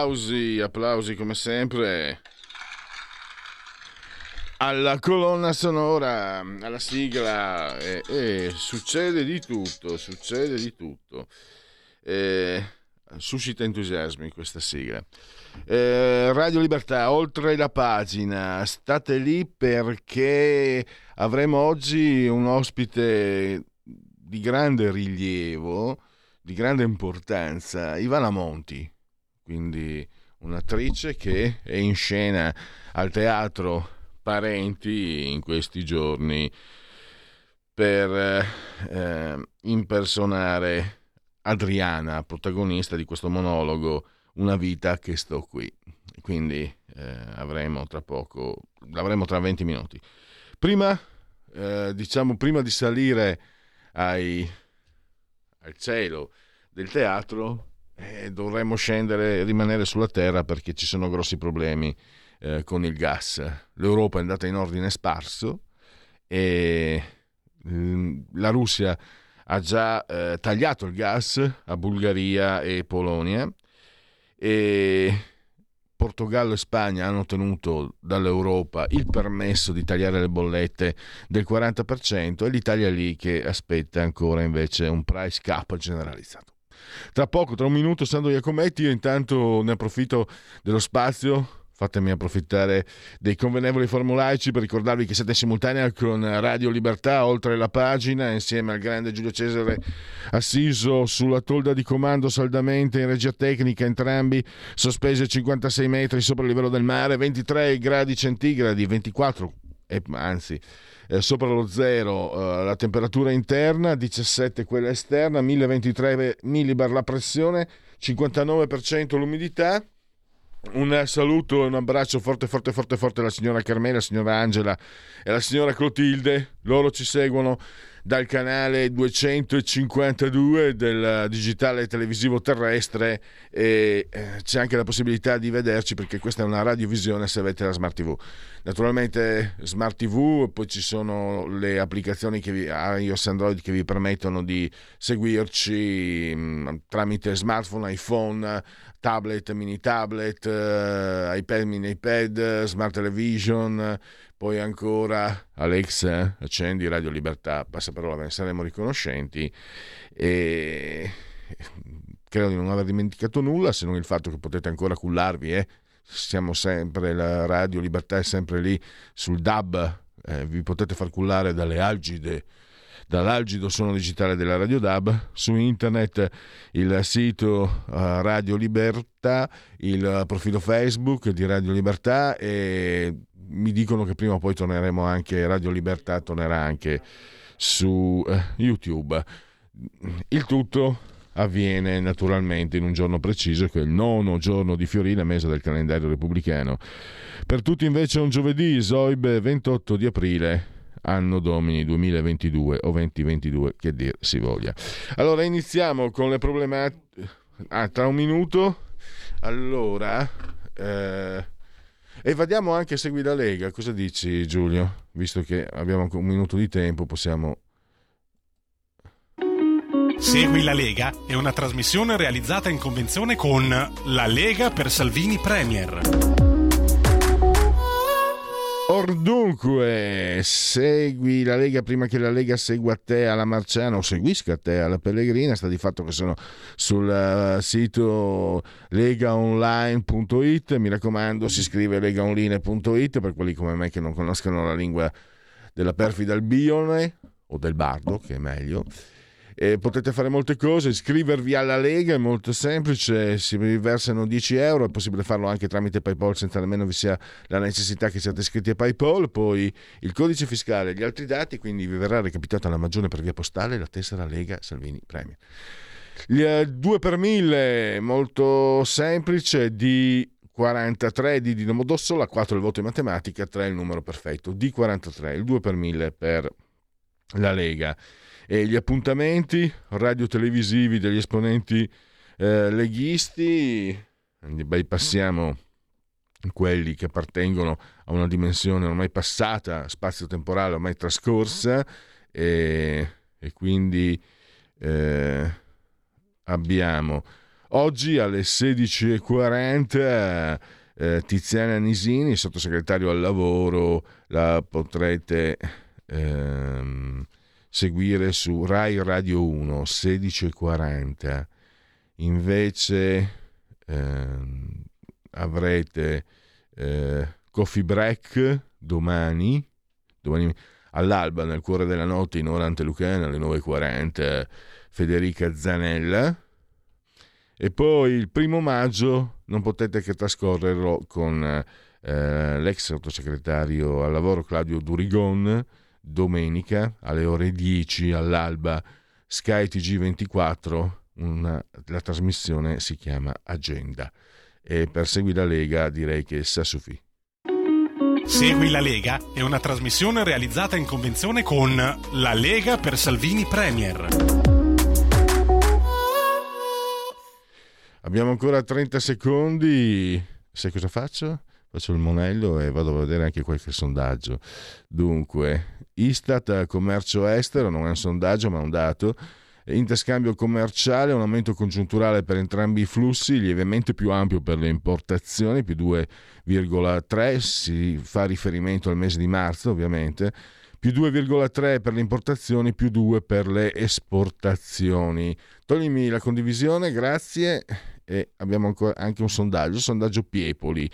Applausi, applausi come sempre alla colonna sonora, alla sigla e, e succede di tutto, succede di tutto. E, suscita entusiasmi questa sigla. Eh, Radio Libertà, oltre la pagina, state lì perché avremo oggi un ospite di grande rilievo, di grande importanza, Ivana Monti quindi un'attrice che è in scena al teatro Parenti in questi giorni per eh, impersonare Adriana, protagonista di questo monologo Una vita che sto qui. Quindi eh, avremo tra poco, l'avremo tra 20 minuti. Prima, eh, diciamo, prima di salire ai, al cielo del teatro, eh, dovremmo scendere rimanere sulla terra perché ci sono grossi problemi eh, con il gas. L'Europa è andata in ordine sparso e mm, la Russia ha già eh, tagliato il gas a Bulgaria e Polonia e Portogallo e Spagna hanno ottenuto dall'Europa il permesso di tagliare le bollette del 40% e l'Italia lì che aspetta ancora invece un price cap generalizzato. Tra poco, tra un minuto, Sandro Iacometti, io intanto ne approfitto dello spazio. Fatemi approfittare dei convenevoli formulaici per ricordarvi che siete in simultanea con Radio Libertà oltre la pagina insieme al grande Giulio Cesare assiso sulla tolda di comando saldamente in regia tecnica entrambi sospesi a 56 metri sopra il livello del mare 23 gradi centigradi 24 eh, anzi eh, sopra lo zero eh, la temperatura interna, 17 quella esterna, 1023 millibar la pressione, 59% l'umidità. Un saluto e un abbraccio forte, forte, forte, forte alla signora Carmela, alla signora Angela e alla signora Clotilde. Loro ci seguono dal canale 252 del digitale televisivo terrestre e eh, c'è anche la possibilità di vederci perché questa è una radiovisione se avete la Smart TV. Naturalmente Smart TV, poi ci sono le applicazioni che vi, iOS Android che vi permettono di seguirci mh, mm, tramite smartphone, iPhone, tablet, mini tablet, uh, iPad, mini iPad, smart television, poi ancora Alexa, accendi Radio Libertà, passa parola, ve ne saremo riconoscenti e credo di non aver dimenticato nulla se non il fatto che potete ancora cullarvi, eh? siamo sempre, la Radio Libertà è sempre lì sul DAB, eh, vi potete far cullare dalle algide dall'algido suono digitale della Radio DAB, su internet il sito uh, Radio Libertà, il profilo Facebook di Radio Libertà e mi dicono che prima o poi torneremo anche, Radio Libertà tornerà anche su eh, YouTube. Il tutto avviene naturalmente in un giorno preciso, che è il nono giorno di Fiorile, mese del calendario repubblicano. Per tutti invece è un giovedì, Zoib 28 di aprile, anno domini 2022 o 2022, che dir si voglia. Allora iniziamo con le problematiche. Ah, tra un minuto. Allora, eh, e vadiamo anche Segui la Lega. Cosa dici Giulio? Visto che abbiamo un minuto di tempo, possiamo... Segui la Lega è una trasmissione realizzata in convenzione con La Lega per Salvini Premier. Ordunque, segui la Lega prima che la Lega segua te alla Marciana o seguisca te alla Pellegrina. Sta di fatto che sono sul uh, sito legaonline.it. Mi raccomando, si scrive legaonline.it per quelli come me che non conoscono la lingua della perfida Albione o del Bardo, che è meglio. Eh, potete fare molte cose, iscrivervi alla Lega è molto semplice, si versano 10 euro, è possibile farlo anche tramite PayPal senza nemmeno vi sia la necessità che siate iscritti a PayPal, poi il codice fiscale e gli altri dati, quindi vi verrà recapitata la maggiore per via postale la tessera Lega Salvini Premier. Gli 2 eh, per 1000, molto semplice, di 43 di Dinamo Dossola, 4 il voto in matematica, 3 il numero perfetto, di 43, il 2 per 1000 per la Lega. E gli appuntamenti radio-televisivi degli esponenti eh, leghisti, bypassiamo quelli che appartengono a una dimensione ormai passata, spazio-temporale ormai trascorsa, e, e quindi eh, abbiamo oggi alle 16.40 eh, Tiziana Nisini, sottosegretario al lavoro, la potrete ehm, seguire su Rai Radio 1 16.40 invece ehm, avrete eh, Coffee Break domani, domani all'alba nel cuore della notte in ora antelucana alle 9.40 Federica Zanella. E poi il primo maggio non potete che trascorrerlo con eh, l'ex sottosegretario al lavoro Claudio Durigon domenica alle ore 10 all'alba Sky TG24 una, la trasmissione si chiama Agenda e per Segui la Lega direi che sa suffi. Segui la Lega è una trasmissione realizzata in convenzione con La Lega per Salvini Premier. Abbiamo ancora 30 secondi. Sai cosa faccio? Faccio il monello e vado a vedere anche qualche sondaggio. Dunque, Istat commercio estero, non è un sondaggio ma un dato interscambio commerciale, un aumento congiunturale per entrambi i flussi, lievemente più ampio per le importazioni, più 2,3, si fa riferimento al mese di marzo ovviamente, più 2,3 per le importazioni, più 2 per le esportazioni. Toglimi la condivisione, grazie. E abbiamo anche un sondaggio, sondaggio Piepoli.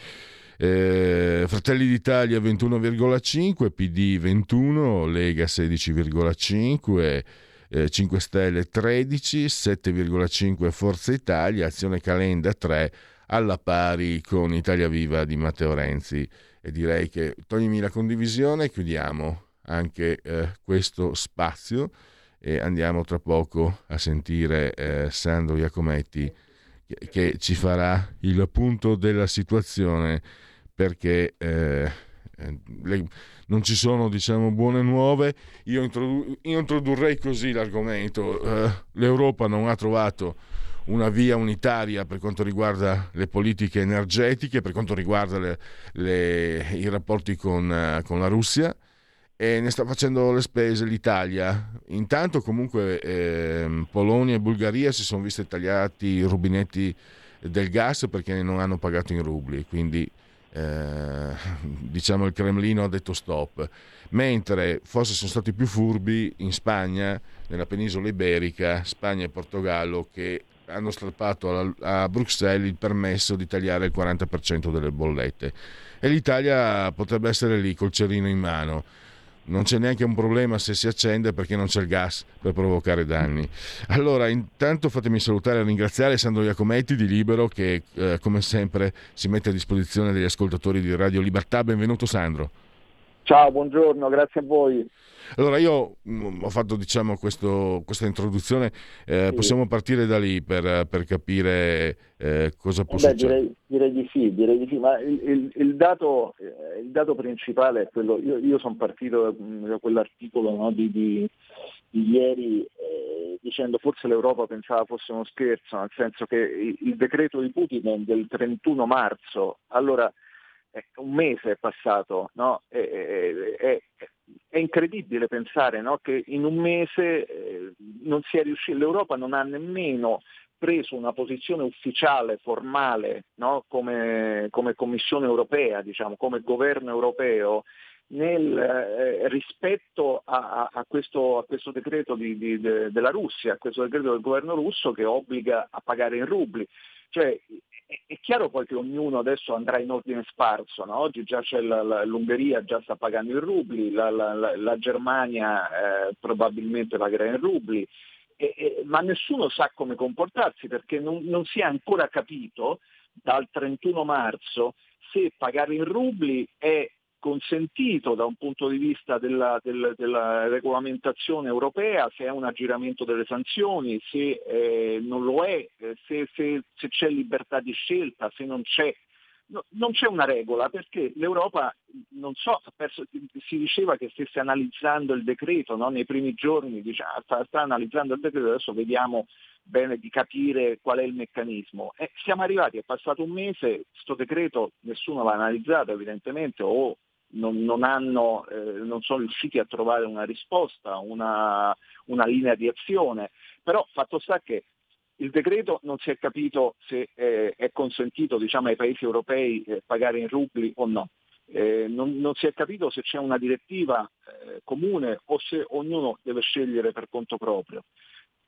Eh, Fratelli d'Italia 21,5, PD 21, Lega 16,5 eh, 5 Stelle 13, 7,5 Forza Italia, Azione Calenda 3, alla pari con Italia Viva di Matteo Renzi. E direi che toglimi la condivisione, chiudiamo anche eh, questo spazio e andiamo tra poco a sentire eh, Sandro Iacometti che, ci farà il punto della situazione perché eh, eh le, non ci sono diciamo, buone nuove, io, introdu- io introdurrei così l'argomento. Uh, L'Europa non ha trovato una via unitaria per quanto riguarda le politiche energetiche, per quanto riguarda le, le, i rapporti con, uh, con, la Russia e ne sta facendo le spese l'Italia. Intanto comunque eh, Polonia e Bulgaria si sono viste tagliati i rubinetti del gas perché non hanno pagato in rubli, quindi eh, diciamo il Cremlino ha detto stop, mentre forse sono stati più furbi in Spagna, nella penisola iberica, Spagna e Portogallo, che hanno strappato a Bruxelles il permesso di tagliare il 40% delle bollette. E l'Italia potrebbe essere lì col cerino in mano non c'è neanche un problema se si accende perché non c'è il gas per provocare danni. Allora, intanto fatemi salutare e ringraziare Sandro Iacometti di Libero che eh, come sempre si mette a disposizione degli ascoltatori di Radio Libertà. Benvenuto Sandro. Ciao, buongiorno, grazie a voi. Allora io mm, ho fatto diciamo, questo, questa introduzione, eh, sì. possiamo partire da lì per, per capire eh, cosa può Beh, succedere? Direi, direi, di sì, direi di sì, ma il, il, il, dato, eh, il dato, principale è quello, io, io sono partito da quell'articolo no, di, di, di, ieri eh, dicendo forse l'Europa pensava fosse uno scherzo, nel senso che il, il decreto di Putin del 31 marzo, allora un mese è passato, no? è, è, è, incredibile pensare no? che in un mese eh, non riuscito, l'Europa non ha nemmeno preso una posizione ufficiale, formale, no? come, come, Commissione europea, diciamo, come governo europeo, nel, eh, rispetto a, a, questo, a, questo, decreto di, di, de, della Russia, a questo decreto del governo russo che obbliga a pagare in rubli. Cioè, è chiaro poi che ognuno adesso andrà in ordine sparso, no? oggi già c'è la, la, l'Ungheria già sta pagando in rubli, la, la Germania eh, probabilmente pagherà in rubli, e, e, ma nessuno sa come comportarsi perché non, non si è ancora capito dal 31 marzo se pagare in rubli è consentito da un punto di vista della, della, della regolamentazione europea, se è un aggiramento delle sanzioni, se eh, non lo è, eh, se, se, se, c'è libertà di scelta, se non c'è No, non c'è una regola perché l'Europa, non so, perso, si diceva che stesse analizzando il decreto no? nei primi giorni, diciamo, sta, sta, analizzando il decreto, adesso vediamo bene di capire qual è il meccanismo. Eh, siamo arrivati, è passato un mese, questo decreto nessuno l'ha analizzato evidentemente o non, non, hanno, eh, non sono riusciti a trovare una risposta, una, una linea di azione, però fatto sta che il decreto non si è capito se eh, è consentito diciamo, ai paesi europei eh, pagare in rubli o no. Eh, non, non, si è capito se c'è una direttiva eh, comune o se ognuno deve scegliere per conto proprio.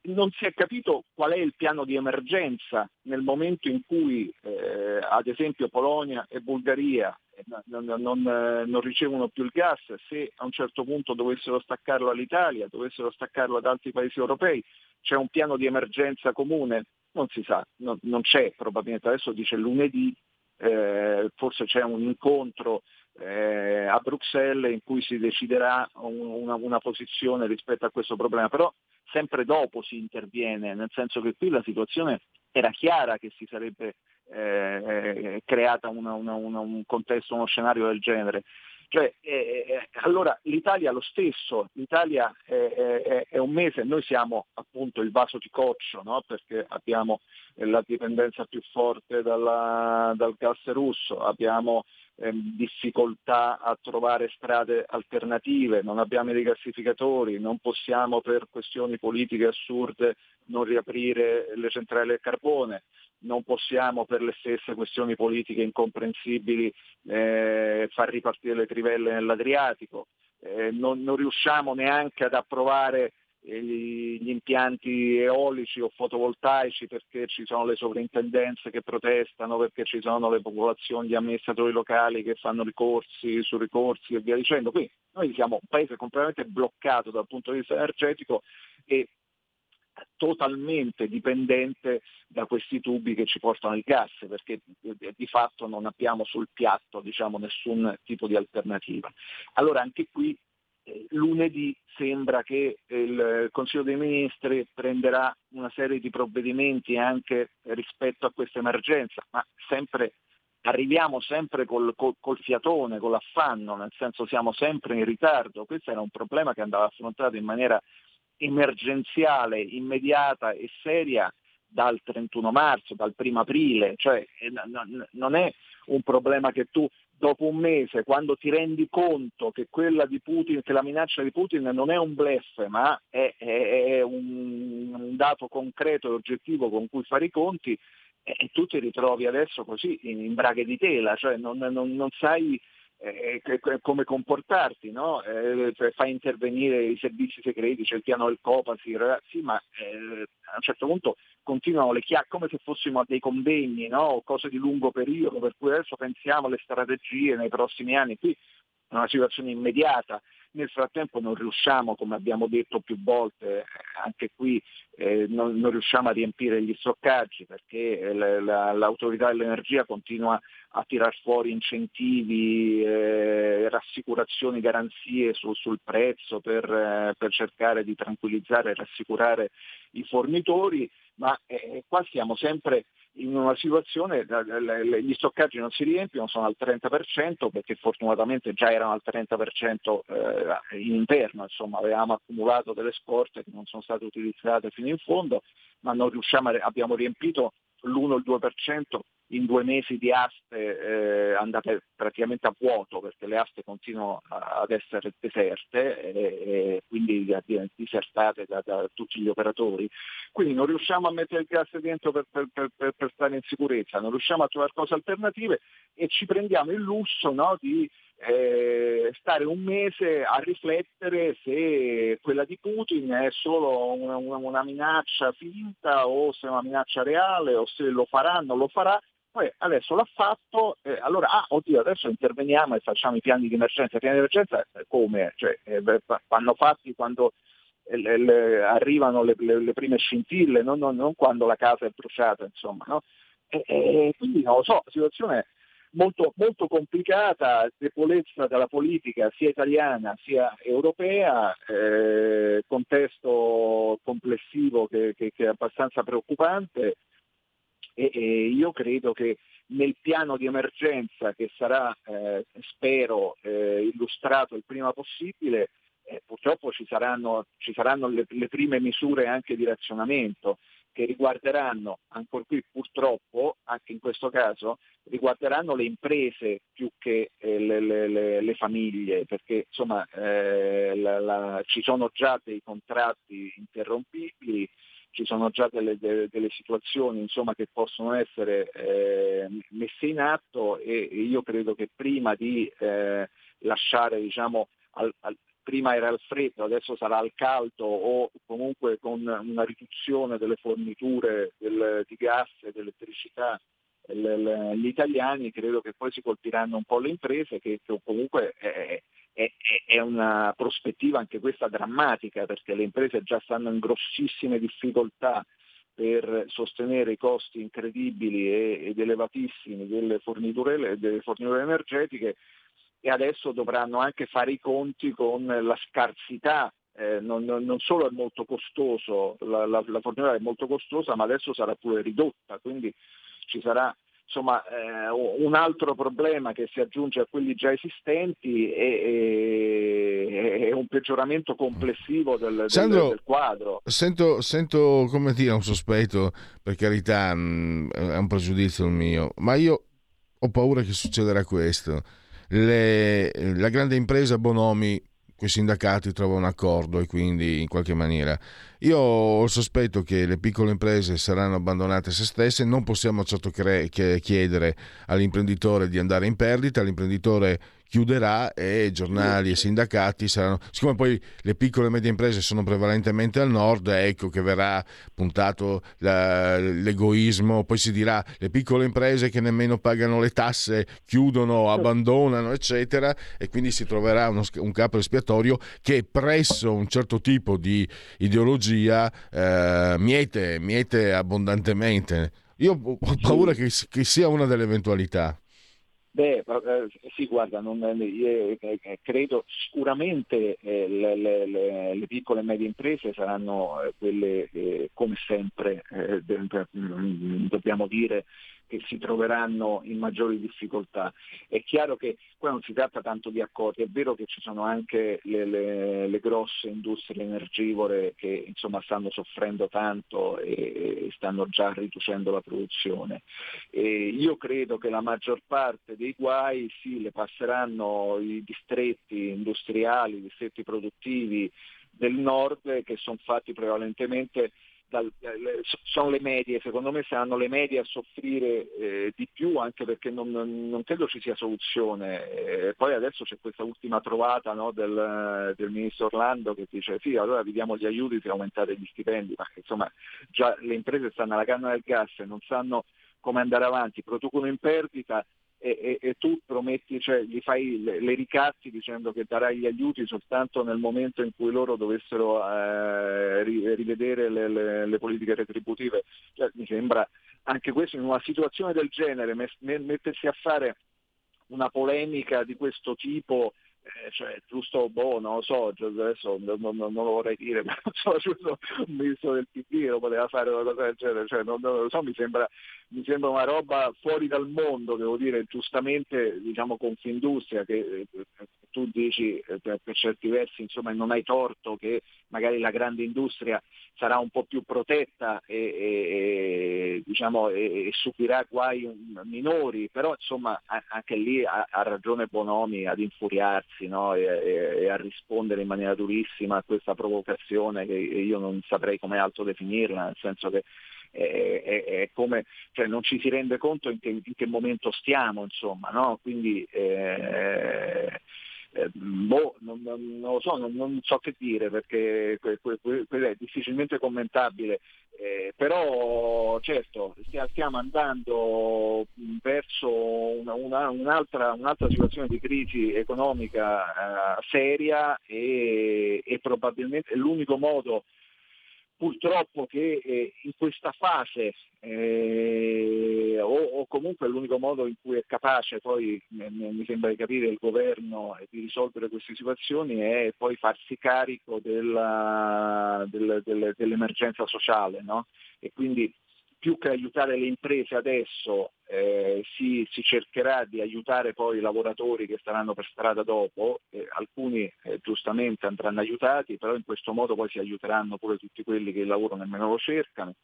Non si è capito qual è il piano di emergenza nel momento in cui eh, ad esempio Polonia e Bulgaria eh, non, non, non, ricevono più il gas, se a un certo punto dovessero staccarlo all'Italia, dovessero staccarlo ad altri paesi europei, c'è un piano di emergenza comune? Non si sa, non, non c'è probabilmente, adesso dice lunedì, eh, forse c'è un incontro eh, a Bruxelles in cui si deciderà un, una, una, posizione rispetto a questo problema, però sempre dopo si interviene, nel senso che qui la situazione era chiara che si sarebbe eh, creata una, una, un contesto, uno scenario del genere. Cioè, eh, eh, allora l'Italia lo stesso, l'Italia è, è, è, un mese, noi siamo appunto il vaso di coccio, no? perché abbiamo la dipendenza più forte dalla, dal gas russo, abbiamo ehm, difficoltà a trovare strade alternative, non abbiamo i rigassificatori, non possiamo per questioni politiche assurde non riaprire le centrali a carbone non possiamo per le stesse questioni politiche incomprensibili eh, far ripartire le trivelle nell'Adriatico, eh, non, non, riusciamo neanche ad approvare gli impianti eolici o fotovoltaici perché ci sono le sovrintendenze che protestano, perché ci sono le popolazioni di amministratori locali che fanno ricorsi su ricorsi e via dicendo. Quindi noi siamo un paese completamente bloccato dal punto di vista energetico e totalmente dipendente da questi tubi che ci portano il gas, perché eh, di fatto non abbiamo sul piatto diciamo, nessun tipo di alternativa. Allora anche qui lunedì sembra che il Consiglio dei Ministri prenderà una serie di provvedimenti anche rispetto a questa emergenza, ma sempre arriviamo sempre col, col, col, fiatone, con l'affanno, nel senso siamo sempre in ritardo. Questo era un problema che andava affrontato in maniera emergenziale, immediata e seria dal 31 marzo, dal 1 aprile, cioè eh, non è un problema che tu dopo un mese, quando ti rendi conto che Putin, che la minaccia di Putin non è un blef, ma è, è, è un, un, dato concreto e oggettivo con cui fare i conti, e, e tu ti ritrovi adesso così in, in braghe di tela, cioè non, non, non sai eh, come comportarti, no? eh, cioè fai intervenire i servizi segreti, c'è il piano del Copasi, ragazzi, ma eh, a un certo punto continuano le chiacchiere come se fossimo a dei convegni, no? cose di lungo periodo, per cui adesso pensiamo alle strategie nei prossimi anni, qui è una situazione immediata, nel frattempo non riusciamo, come abbiamo detto più volte, anche qui eh, non, non, riusciamo a riempire gli stoccaggi perché eh, la, la, l'autorità dell'energia continua a tirar fuori incentivi, eh, rassicurazioni, garanzie su, sul prezzo per, eh, per, cercare di tranquillizzare e rassicurare i fornitori, ma eh, qua siamo sempre in una situazione, gli stoccaggi non si riempiono, sono al 30% perché fortunatamente già erano al 30% eh, in interno, insomma avevamo accumulato delle scorte che non sono state utilizzate fino in fondo, ma non riusciamo abbiamo riempito l'1-2% in due mesi di aste eh, andate praticamente a vuoto perché le aste continuano ad essere deserte e, e quindi disertate da, da, tutti gli operatori. Quindi non riusciamo a mettere il gas dentro per, per, per, per stare in sicurezza, non riusciamo a trovare cose alternative e ci prendiamo il lusso no, di eh, stare un mese a riflettere se quella di Putin è solo una, una, una minaccia finta o se è una minaccia reale o se lo farà, non lo farà poi adesso l'ha fatto, eh, allora, ah, oddio, adesso interveniamo e facciamo i piani di emergenza. I piani di emergenza eh, come? Cioè, eh, vanno fatti quando le, le, arrivano le, le, prime scintille, non, non, non, quando la casa è bruciata, insomma. No? E, e, quindi non lo so, la situazione è molto, molto complicata, debolezza della politica sia italiana sia europea, eh, contesto complessivo che, che, che, è abbastanza preoccupante e, e, io credo che nel piano di emergenza che sarà, eh, spero, eh, illustrato il prima possibile, eh, purtroppo ci saranno, ci saranno le, le, prime misure anche di razionamento che riguarderanno, ancora qui purtroppo, anche in questo caso, riguarderanno le imprese più che eh, le, le, le, famiglie, perché insomma eh, la, la, ci sono già dei contratti interrompibili, ci sono già delle, delle, delle situazioni insomma, che possono essere eh, messe in atto e, e, io credo che prima di eh, lasciare diciamo, al, al, prima era al freddo, adesso sarà al caldo o comunque con una riduzione delle forniture del, di gas e dell'elettricità gli italiani, credo che poi si colpiranno un po' le imprese, che, che comunque è, è, una prospettiva anche questa drammatica, perché le imprese già stanno in grossissime difficoltà per sostenere i costi incredibili ed elevatissimi delle forniture, delle forniture energetiche e adesso dovranno anche fare i conti con la scarsità eh, non, non, solo è molto costoso, la, la, la, fornitura è molto costosa, ma adesso sarà pure ridotta, quindi ci sarà insomma, eh, un altro problema che si aggiunge a quelli già esistenti è, è un peggioramento complessivo del, Sandro, del, del quadro. Sento, sento, come dire, un sospetto, per carità, mh, è un pregiudizio il mio, ma io ho paura che succederà questo le, la grande impresa Bonomi quei sindacati trovano un accordo e quindi in qualche maniera. Io ho il sospetto che le piccole imprese saranno abbandonate a se stesse, non possiamo certo cre- chiedere all'imprenditore di andare in perdita, l'imprenditore chiuderà e giornali e sindacati saranno, siccome poi le piccole e medie imprese sono prevalentemente al nord, ecco che verrà puntato la, l'egoismo, poi si dirà le piccole imprese che nemmeno pagano le tasse chiudono, abbandonano, eccetera, e quindi si troverà uno, un capo espiatorio che presso un certo tipo di ideologia eh, miete, miete abbondantemente. Io ho paura che, che sia una delle eventualità. Beh, eh, sì, guarda, non, eh, eh, credo sicuramente le, le, le, piccole e medie imprese saranno quelle, eh, come sempre, mm, dobbiamo dire, che si troveranno in maggiori difficoltà. È chiaro che qua non si tratta tanto di accordi, è vero che ci sono anche le, le, le grosse industrie energivore che insomma, stanno soffrendo tanto e, e stanno già riducendo la produzione. E io credo che la maggior parte dei guai sì, le passeranno i distretti industriali, i distretti produttivi del nord che sono fatti prevalentemente dal, sono le medie, secondo me saranno le medie a soffrire eh, di più anche perché non, non, credo ci sia soluzione. Eh, poi adesso c'è questa ultima trovata no, del, del, ministro Orlando che dice sì, allora vi diamo gli aiuti per aumentare gli stipendi, ma insomma già le imprese stanno alla canna del gas e non sanno come andare avanti, producono in perdita e, e, e, tu prometti, cioè gli fai le, le, ricatti dicendo che darai gli aiuti soltanto nel momento in cui loro dovessero eh, rivedere le, le, le, politiche retributive. Cioè, mi sembra anche questo in una situazione del genere, mettersi a fare una polemica di questo tipo eh, cioè, giusto, boh, non lo so, adesso non, non, non, lo vorrei dire, ma non so, giusto un ministro del PD lo poteva fare una cosa del genere, cioè, non, non, lo so, mi sembra, mi sembra una roba fuori dal mondo, devo dire, giustamente, diciamo, Confindustria, che eh, tu dici eh, per, certi versi, insomma, non hai torto che magari la grande industria sarà un po' più protetta e, e, diciamo, e, e subirà guai minori, però insomma anche lì ha, ha ragione Bonomi ad infuriarsi no? e, a rispondere in maniera durissima a questa provocazione che io non saprei come altro definirla, nel senso che è, è, è come, cioè non ci si rende conto in che, in che momento stiamo, insomma, no? quindi eh, eh, boh, non, non, non, lo so, non, non, so che dire perché que, è difficilmente commentabile, eh, però certo stiamo andando verso una, una, un'altra, un'altra, situazione di crisi economica eh, seria e, e probabilmente l'unico modo purtroppo che eh, in questa fase eh, o, o, comunque l'unico modo in cui è capace poi mi sembra di capire il governo di risolvere queste situazioni è poi farsi carico della, del, del, dell'emergenza sociale no? e quindi più che aiutare le imprese adesso eh, si, si, cercherà di aiutare poi i lavoratori che staranno per strada dopo, eh, alcuni eh, giustamente andranno aiutati, però in questo modo poi si aiuteranno pure tutti quelli che il lavoro nemmeno lo cercano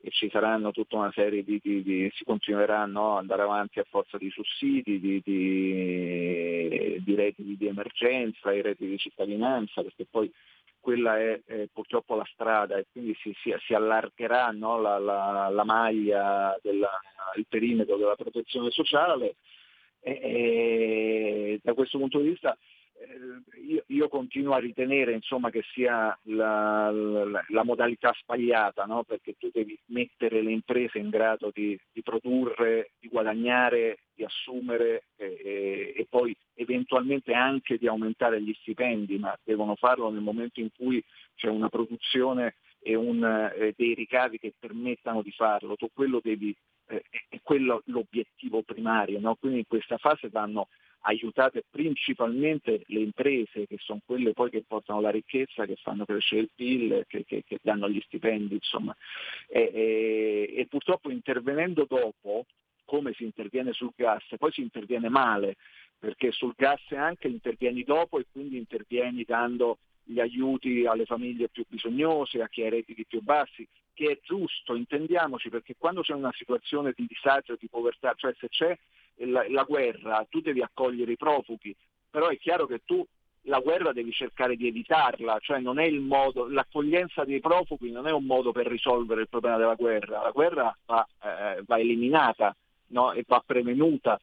e ci saranno tutta una serie di, di, di si continueranno ad andare avanti a forza di sussidi, di, di, di redditi di emergenza, i redditi di cittadinanza, perché poi quella è, è, purtroppo la strada e quindi si, si, si allargherà no, la, la, la, maglia, della, il perimetro della protezione sociale. E, e da questo punto di vista io, io, continuo a ritenere insomma, che sia la, la, la modalità sbagliata, no? perché tu devi mettere le imprese in grado di, di produrre, di guadagnare, di assumere e, e, poi eventualmente anche di aumentare gli stipendi, ma devono farlo nel momento in cui c'è una produzione e un, eh, dei ricavi che permettano di farlo. Tu quello devi, eh, è quello l'obiettivo primario, no? quindi in questa fase vanno aiutate principalmente le imprese che sono quelle poi che portano la ricchezza, che fanno crescere il PIL, che, che, che danno gli stipendi, insomma. E, e, e purtroppo intervenendo dopo, come si interviene sul gas, poi si interviene male, perché sul gas anche intervieni dopo e quindi intervieni dando gli aiuti alle famiglie più bisognose, a chi ha redditi più bassi, che è giusto, intendiamoci, perché quando c'è una situazione di disagio, di povertà, cioè se c'è la, la guerra, tu devi accogliere i profughi, però è chiaro che tu la guerra devi cercare di evitarla, cioè non è il modo, l'accoglienza dei profughi non è un modo per risolvere il problema della guerra, la guerra va, eh, va eliminata no? e va prevenuta.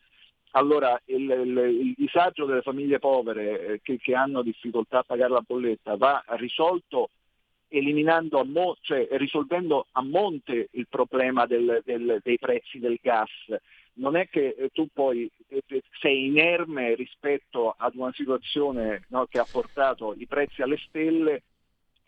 Allora il, il, il, disagio delle famiglie povere eh, che, che, hanno difficoltà a pagare la bolletta va risolto a mo- cioè risolvendo a monte il problema del, del, dei prezzi del gas non è che eh, tu poi eh, eh, sei inerme rispetto ad una situazione no, che ha portato i prezzi alle stelle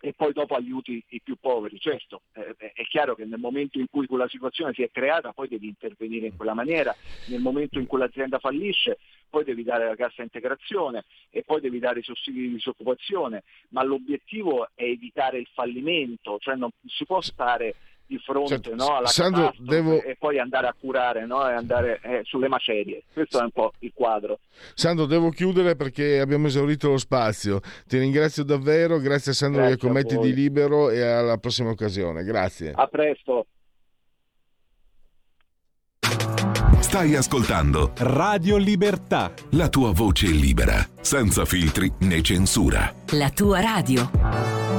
e poi dopo aiuti i più poveri. Certo, è chiaro che nel momento in cui quella situazione si è creata poi devi intervenire in quella maniera, nel momento in cui l'azienda fallisce poi devi dare la cassa integrazione e poi devi dare i sussidi di disoccupazione, ma l'obiettivo è evitare il fallimento, cioè non si può stare di fronte certo. no, alla Sandro, devo... e poi andare a curare no, e andare eh, sulle macerie. Questo è un po' il quadro. Sandro, devo chiudere perché abbiamo esaurito lo spazio. Ti ringrazio davvero, grazie a Sandro grazie Iacometti di Libero e alla prossima occasione. Grazie. A presto. Stai ascoltando Radio Libertà. La tua voce libera, senza filtri né censura. La tua radio.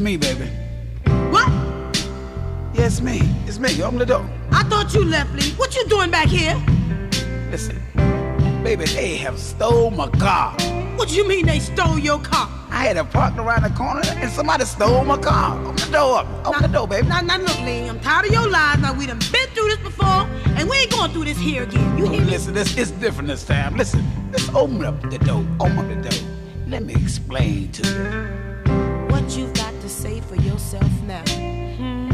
Me, baby. What? Yes, me. It's me. Open the door. I thought you left, Lee. What you doing back here? Listen, baby, they have stole my car. What do you mean they stole your car? I had it parked around the corner and somebody stole my car. Open the door up. Open now, the door, baby. Now, now, look, Lee, I'm tired of your lies. Now, we done been through this before, and we ain't going through this here again. You hear me? Listen, this is different this time. Listen, let's open up the door. Open up the door. Let me explain to you. What you've got say for yourself now. Hmm?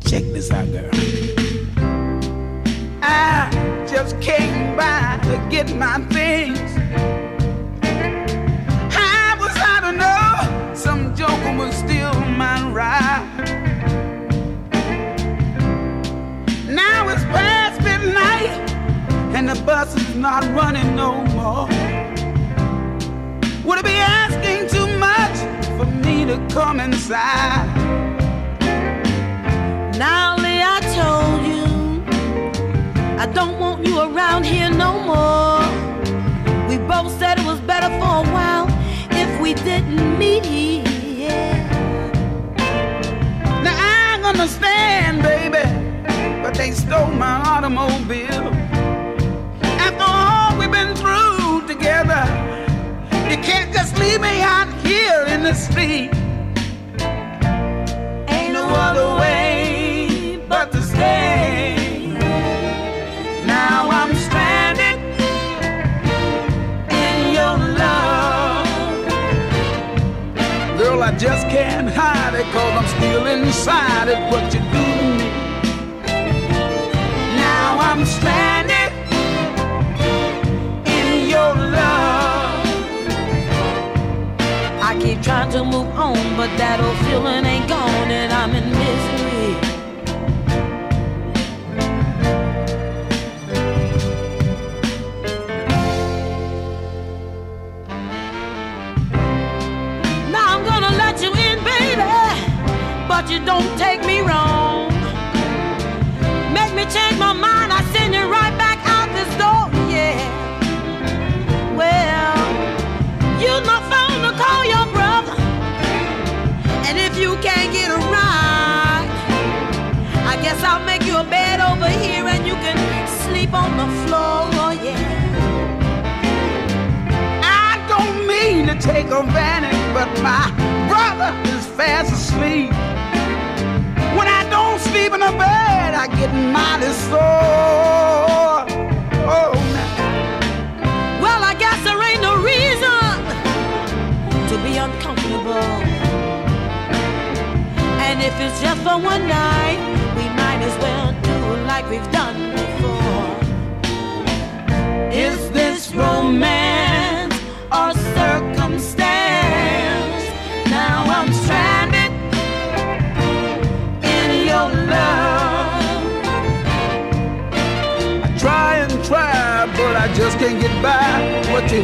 Check this out, girl. I just came by to get my things. I was out to know some joker was still my ride. Now it's past midnight and the bus is not running no more. Would it be asking to come inside. Now, Lee, I told you I don't want you around here no more. We've both said it was better for a while if we didn't meet here. Now I understand, baby, but they stole my automobile. After all we've been through together, you can't just leave me out here in the street. Ain't no other way but to stay. Now I'm stranded in your love. Girl, I just can't hide it cause I'm still inside it. What you but that old feeling ain't gone, and I'm in sleep on the floor, yeah. I don't mean to take advantage, but my brother is fast asleep. When I don't sleep in the bed, I get mighty sore. Oh. Well, I guess there ain't no reason to be uncomfortable. And if it's just for one night, we might as well do like we've done. Is this romance or circumstance? Now I'm stranded in your love. I try and try, but I just can't get by what you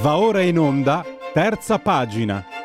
Va ora in onda, terza pagina.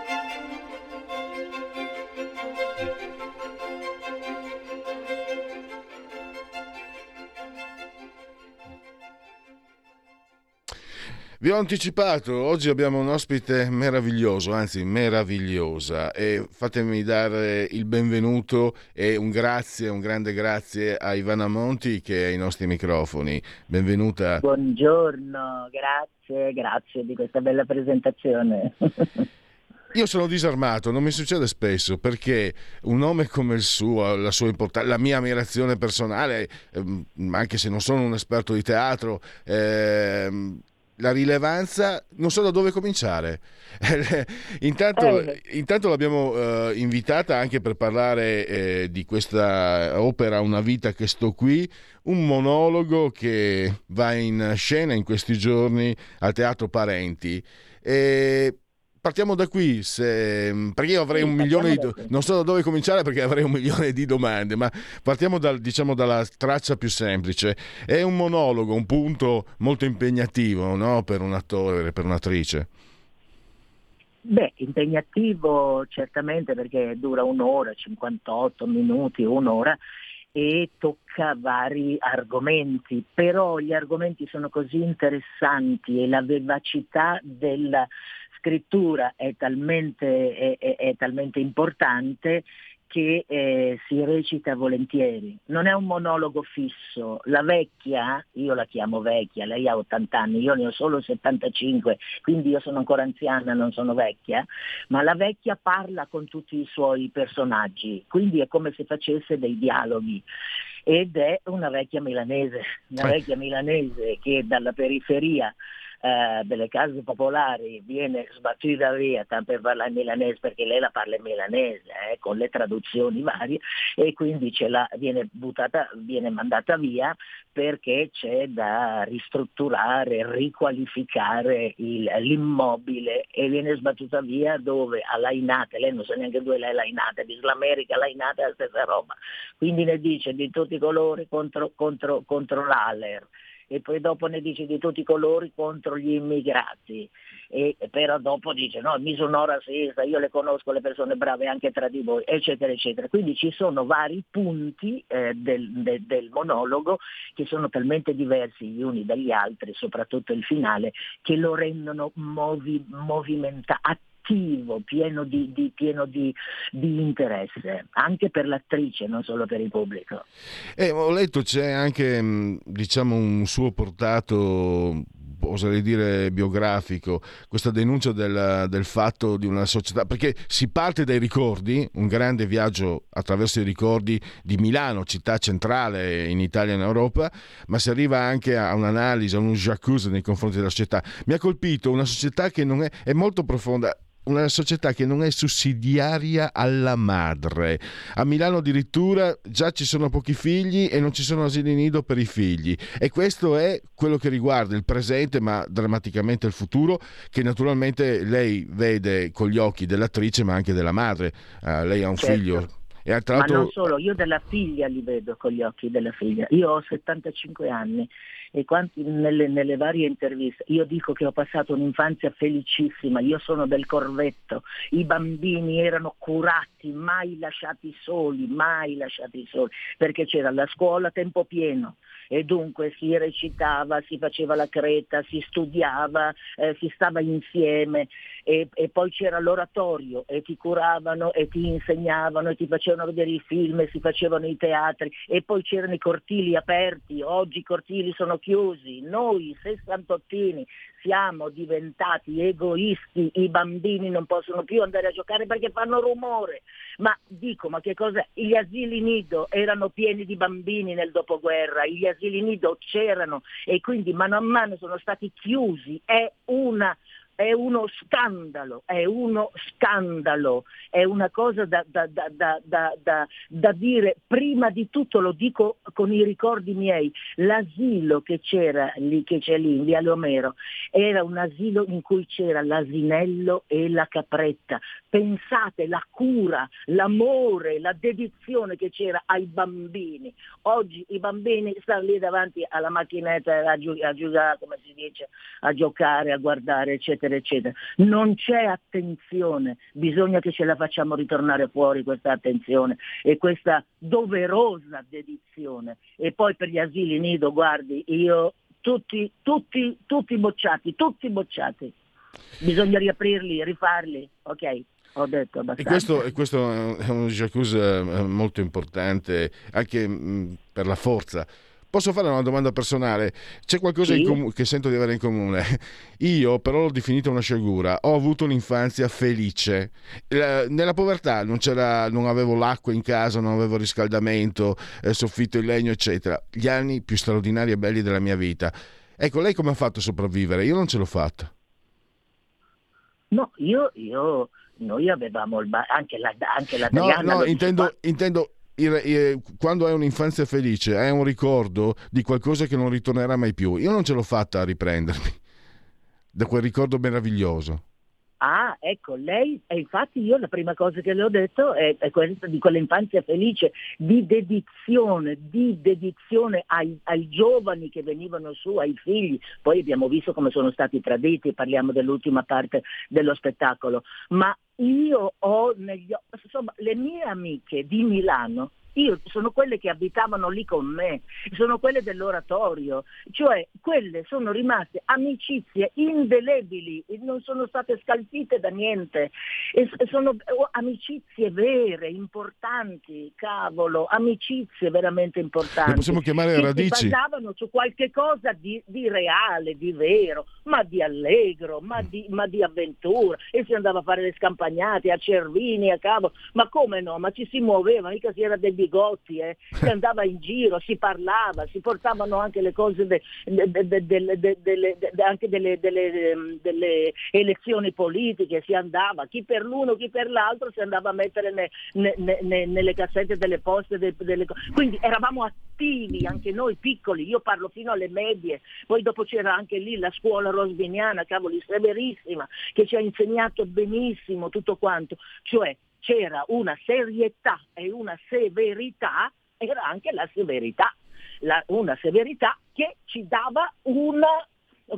Ho anticipato, oggi abbiamo un ospite meraviglioso, anzi meravigliosa e fatemi dare il benvenuto e un grazie, un grande grazie a Ivana Monti che è ai nostri microfoni. Benvenuta. Buongiorno, grazie, grazie di questa bella presentazione. Io sono disarmato, non mi succede spesso perché un nome come il suo, la sua importanza, la mia ammirazione personale, ehm, anche se non sono un esperto di teatro, ehm, la rilevanza, non so da dove cominciare. intanto, Eh. intanto l'abbiamo eh, invitata anche per parlare eh, di questa opera Una vita che sto qui, un monologo che va in scena in questi giorni al Teatro Parenti. E partiamo da qui, se, perché io avrei un milione di... Non so da dove cominciare perché avrei un milione di domande, ma partiamo dal, diciamo, dalla traccia più semplice. È un monologo, un punto molto impegnativo no? per un attore, per un'attrice. Beh, impegnativo certamente perché dura un'ora, 58 minuti, un'ora e tocca vari argomenti, però gli argomenti sono così interessanti e la vivacità della scrittura è talmente, è- è- è talmente importante che eh, si recita volentieri. Non è un monologo fisso. La vecchia, io la chiamo vecchia, lei ha 80 anni, io ne ho solo 75, quindi io sono ancora anziana, non sono vecchia, ma la vecchia parla con tutti i suoi personaggi, quindi è come se facesse dei dialoghi. Ed è una vecchia milanese, una vecchia milanese che dalla periferia eh, delle case popolari viene sbattuta via tanto per parlare milanese perché lei la parla in milanese eh, con le traduzioni varie e quindi la, viene buttata, viene mandata via perché c'è da ristrutturare, riqualificare il- l'immobile e viene sbattuta via dove? A Lainate, lei non sa neanche dove è Lainate, di Islamerica Lainate è la stessa roba, quindi ne dice di tutti i colori contro, contro, contro l'Aler e poi dopo ne dice di tutti i colori contro gli immigrati, e, però dopo dice no, mi sono razzista, io le conosco le persone brave anche tra di voi, eccetera, eccetera. Quindi ci sono vari punti eh, del, de- del monologo che sono talmente diversi gli uni dagli altri, soprattutto il finale, che lo rendono movi- movimenta- attivo, pieno, di, di- pieno di, di interesse, anche per l'attrice, non solo per il pubblico. E ho letto c'è anche mh, diciamo un suo portato oserei dire biografico, questa denuncia del, del fatto di una società, perché si parte dai ricordi, un grande viaggio attraverso i ricordi di Milano, città centrale in Italia e in Europa, ma si arriva anche a un'analisi, a un jacuzzi nei confronti della società. Mi ha colpito una società che non è, è molto profonda, una società che non è sussidiaria alla madre. A Milano addirittura già ci sono pochi figli e non ci sono asili nido per i figli. E questo è quello che riguarda il presente, ma drammaticamente il futuro, che naturalmente lei vede con gli occhi dell'attrice, ma anche della madre. Eh, lei ha un Certo. figlio. E tra Ma non solo, io della figlia li vedo con gli occhi della figlia. Io ho 75 anni e quanti- nelle, nelle varie interviste io dico che ho passato un'infanzia felicissima, io sono del corvetto, i bambini erano curati, mai lasciati soli, mai lasciati soli, perché c'era la scuola a tempo pieno e dunque si recitava, si faceva la creta, si studiava, eh, si stava insieme. E, e poi c'era l'oratorio e ti curavano e ti insegnavano e ti facevano vedere i film e si facevano i teatri. E poi c'erano i cortili aperti, oggi i cortili sono chiusi, noi sessantottini siamo diventati egoisti, i bambini non possono più andare a giocare perché fanno rumore, ma dico, ma che cos'è? Gli asili nido erano pieni di bambini nel dopoguerra, gli asili nido c'erano e quindi mano a mano sono stati chiusi, è una è uno scandalo, è uno scandalo, è una cosa da, da- da- da- dire, prima di tutto lo dico con i ricordi miei, l'asilo che c'era lì, che c'è lì in Viale Omero, era un asilo in cui c'era l'asinello e la capretta. Pensate la cura, l'amore, la dedizione che c'era ai bambini. Oggi i bambini stanno lì davanti alla macchinetta a, a giocare, come si dice, a giocare, a guardare, eccetera, eccetera. Non c'è attenzione, bisogna che ce la facciamo ritornare fuori questa attenzione e questa doverosa dedizione. E poi per gli asili nido, guardi, io tutti, tutti, tutti bocciati, tutti bocciati. Bisogna riaprirli, rifarli, ok? Ho detto E abbastanza. questo, e questo è un jacuzzi eh, molto importante anche mh, per la forza. Posso fare una domanda personale? C'è qualcosa Sì. in comu- che sento di avere in comune. Io però l'ho definita una sciagura. Ho avuto un'infanzia felice. Eh, Nella povertà non, c'era, non avevo l'acqua in casa, non avevo riscaldamento, eh, soffitto in legno, eccetera. Gli anni più straordinari e belli della mia vita. Ecco, lei come ha fatto a sopravvivere? Io non ce l'ho fatta. No, io, io, noi avevamo il ba- anche la, anche la No, no, intendo, intendo quando hai un'infanzia felice, hai un ricordo di qualcosa che non ritornerà mai più. Io non ce l'ho fatta a riprendermi da quel ricordo meraviglioso. Ah, ecco, lei, e infatti io la prima cosa che le ho detto è, è questa di quell'infanzia felice, di dedizione, di dedizione ai, ai, giovani che venivano su, ai figli. Poi abbiamo visto come sono stati traditi, parliamo dell'ultima parte dello spettacolo, ma io ho negli insomma, le mie amiche di Milano io sono quelle che abitavano lì con me, sono quelle dell'oratorio, cioè quelle sono rimaste amicizie indelebili, non sono state scalfite da niente, e sono oh, amicizie vere, importanti, cavolo, amicizie veramente importanti. Le possiamo chiamare che radici? Si basavano su qualche cosa di, di, reale, di vero, ma di allegro, ma di, ma di avventura, e si andava a fare le scampagnate a Cervini, a cavolo, ma come no, ma ci si muoveva, mica si era del bigotti, eh. si andava in giro, si parlava, si portavano anche le cose de, de, de, anche delle, delle, delle, elezioni politiche, si andava, chi per l'uno, chi per l'altro, si andava a mettere ne, ne, ne, nelle cassette delle poste, delle, quindi eravamo attivi anche noi piccoli, io parlo fino alle medie, poi dopo c'era anche lì la scuola rosviniana, cavoli, severissima, che ci ha insegnato benissimo tutto quanto, cioè c'era una serietà e una severità, era anche la severità, la, una severità che ci dava una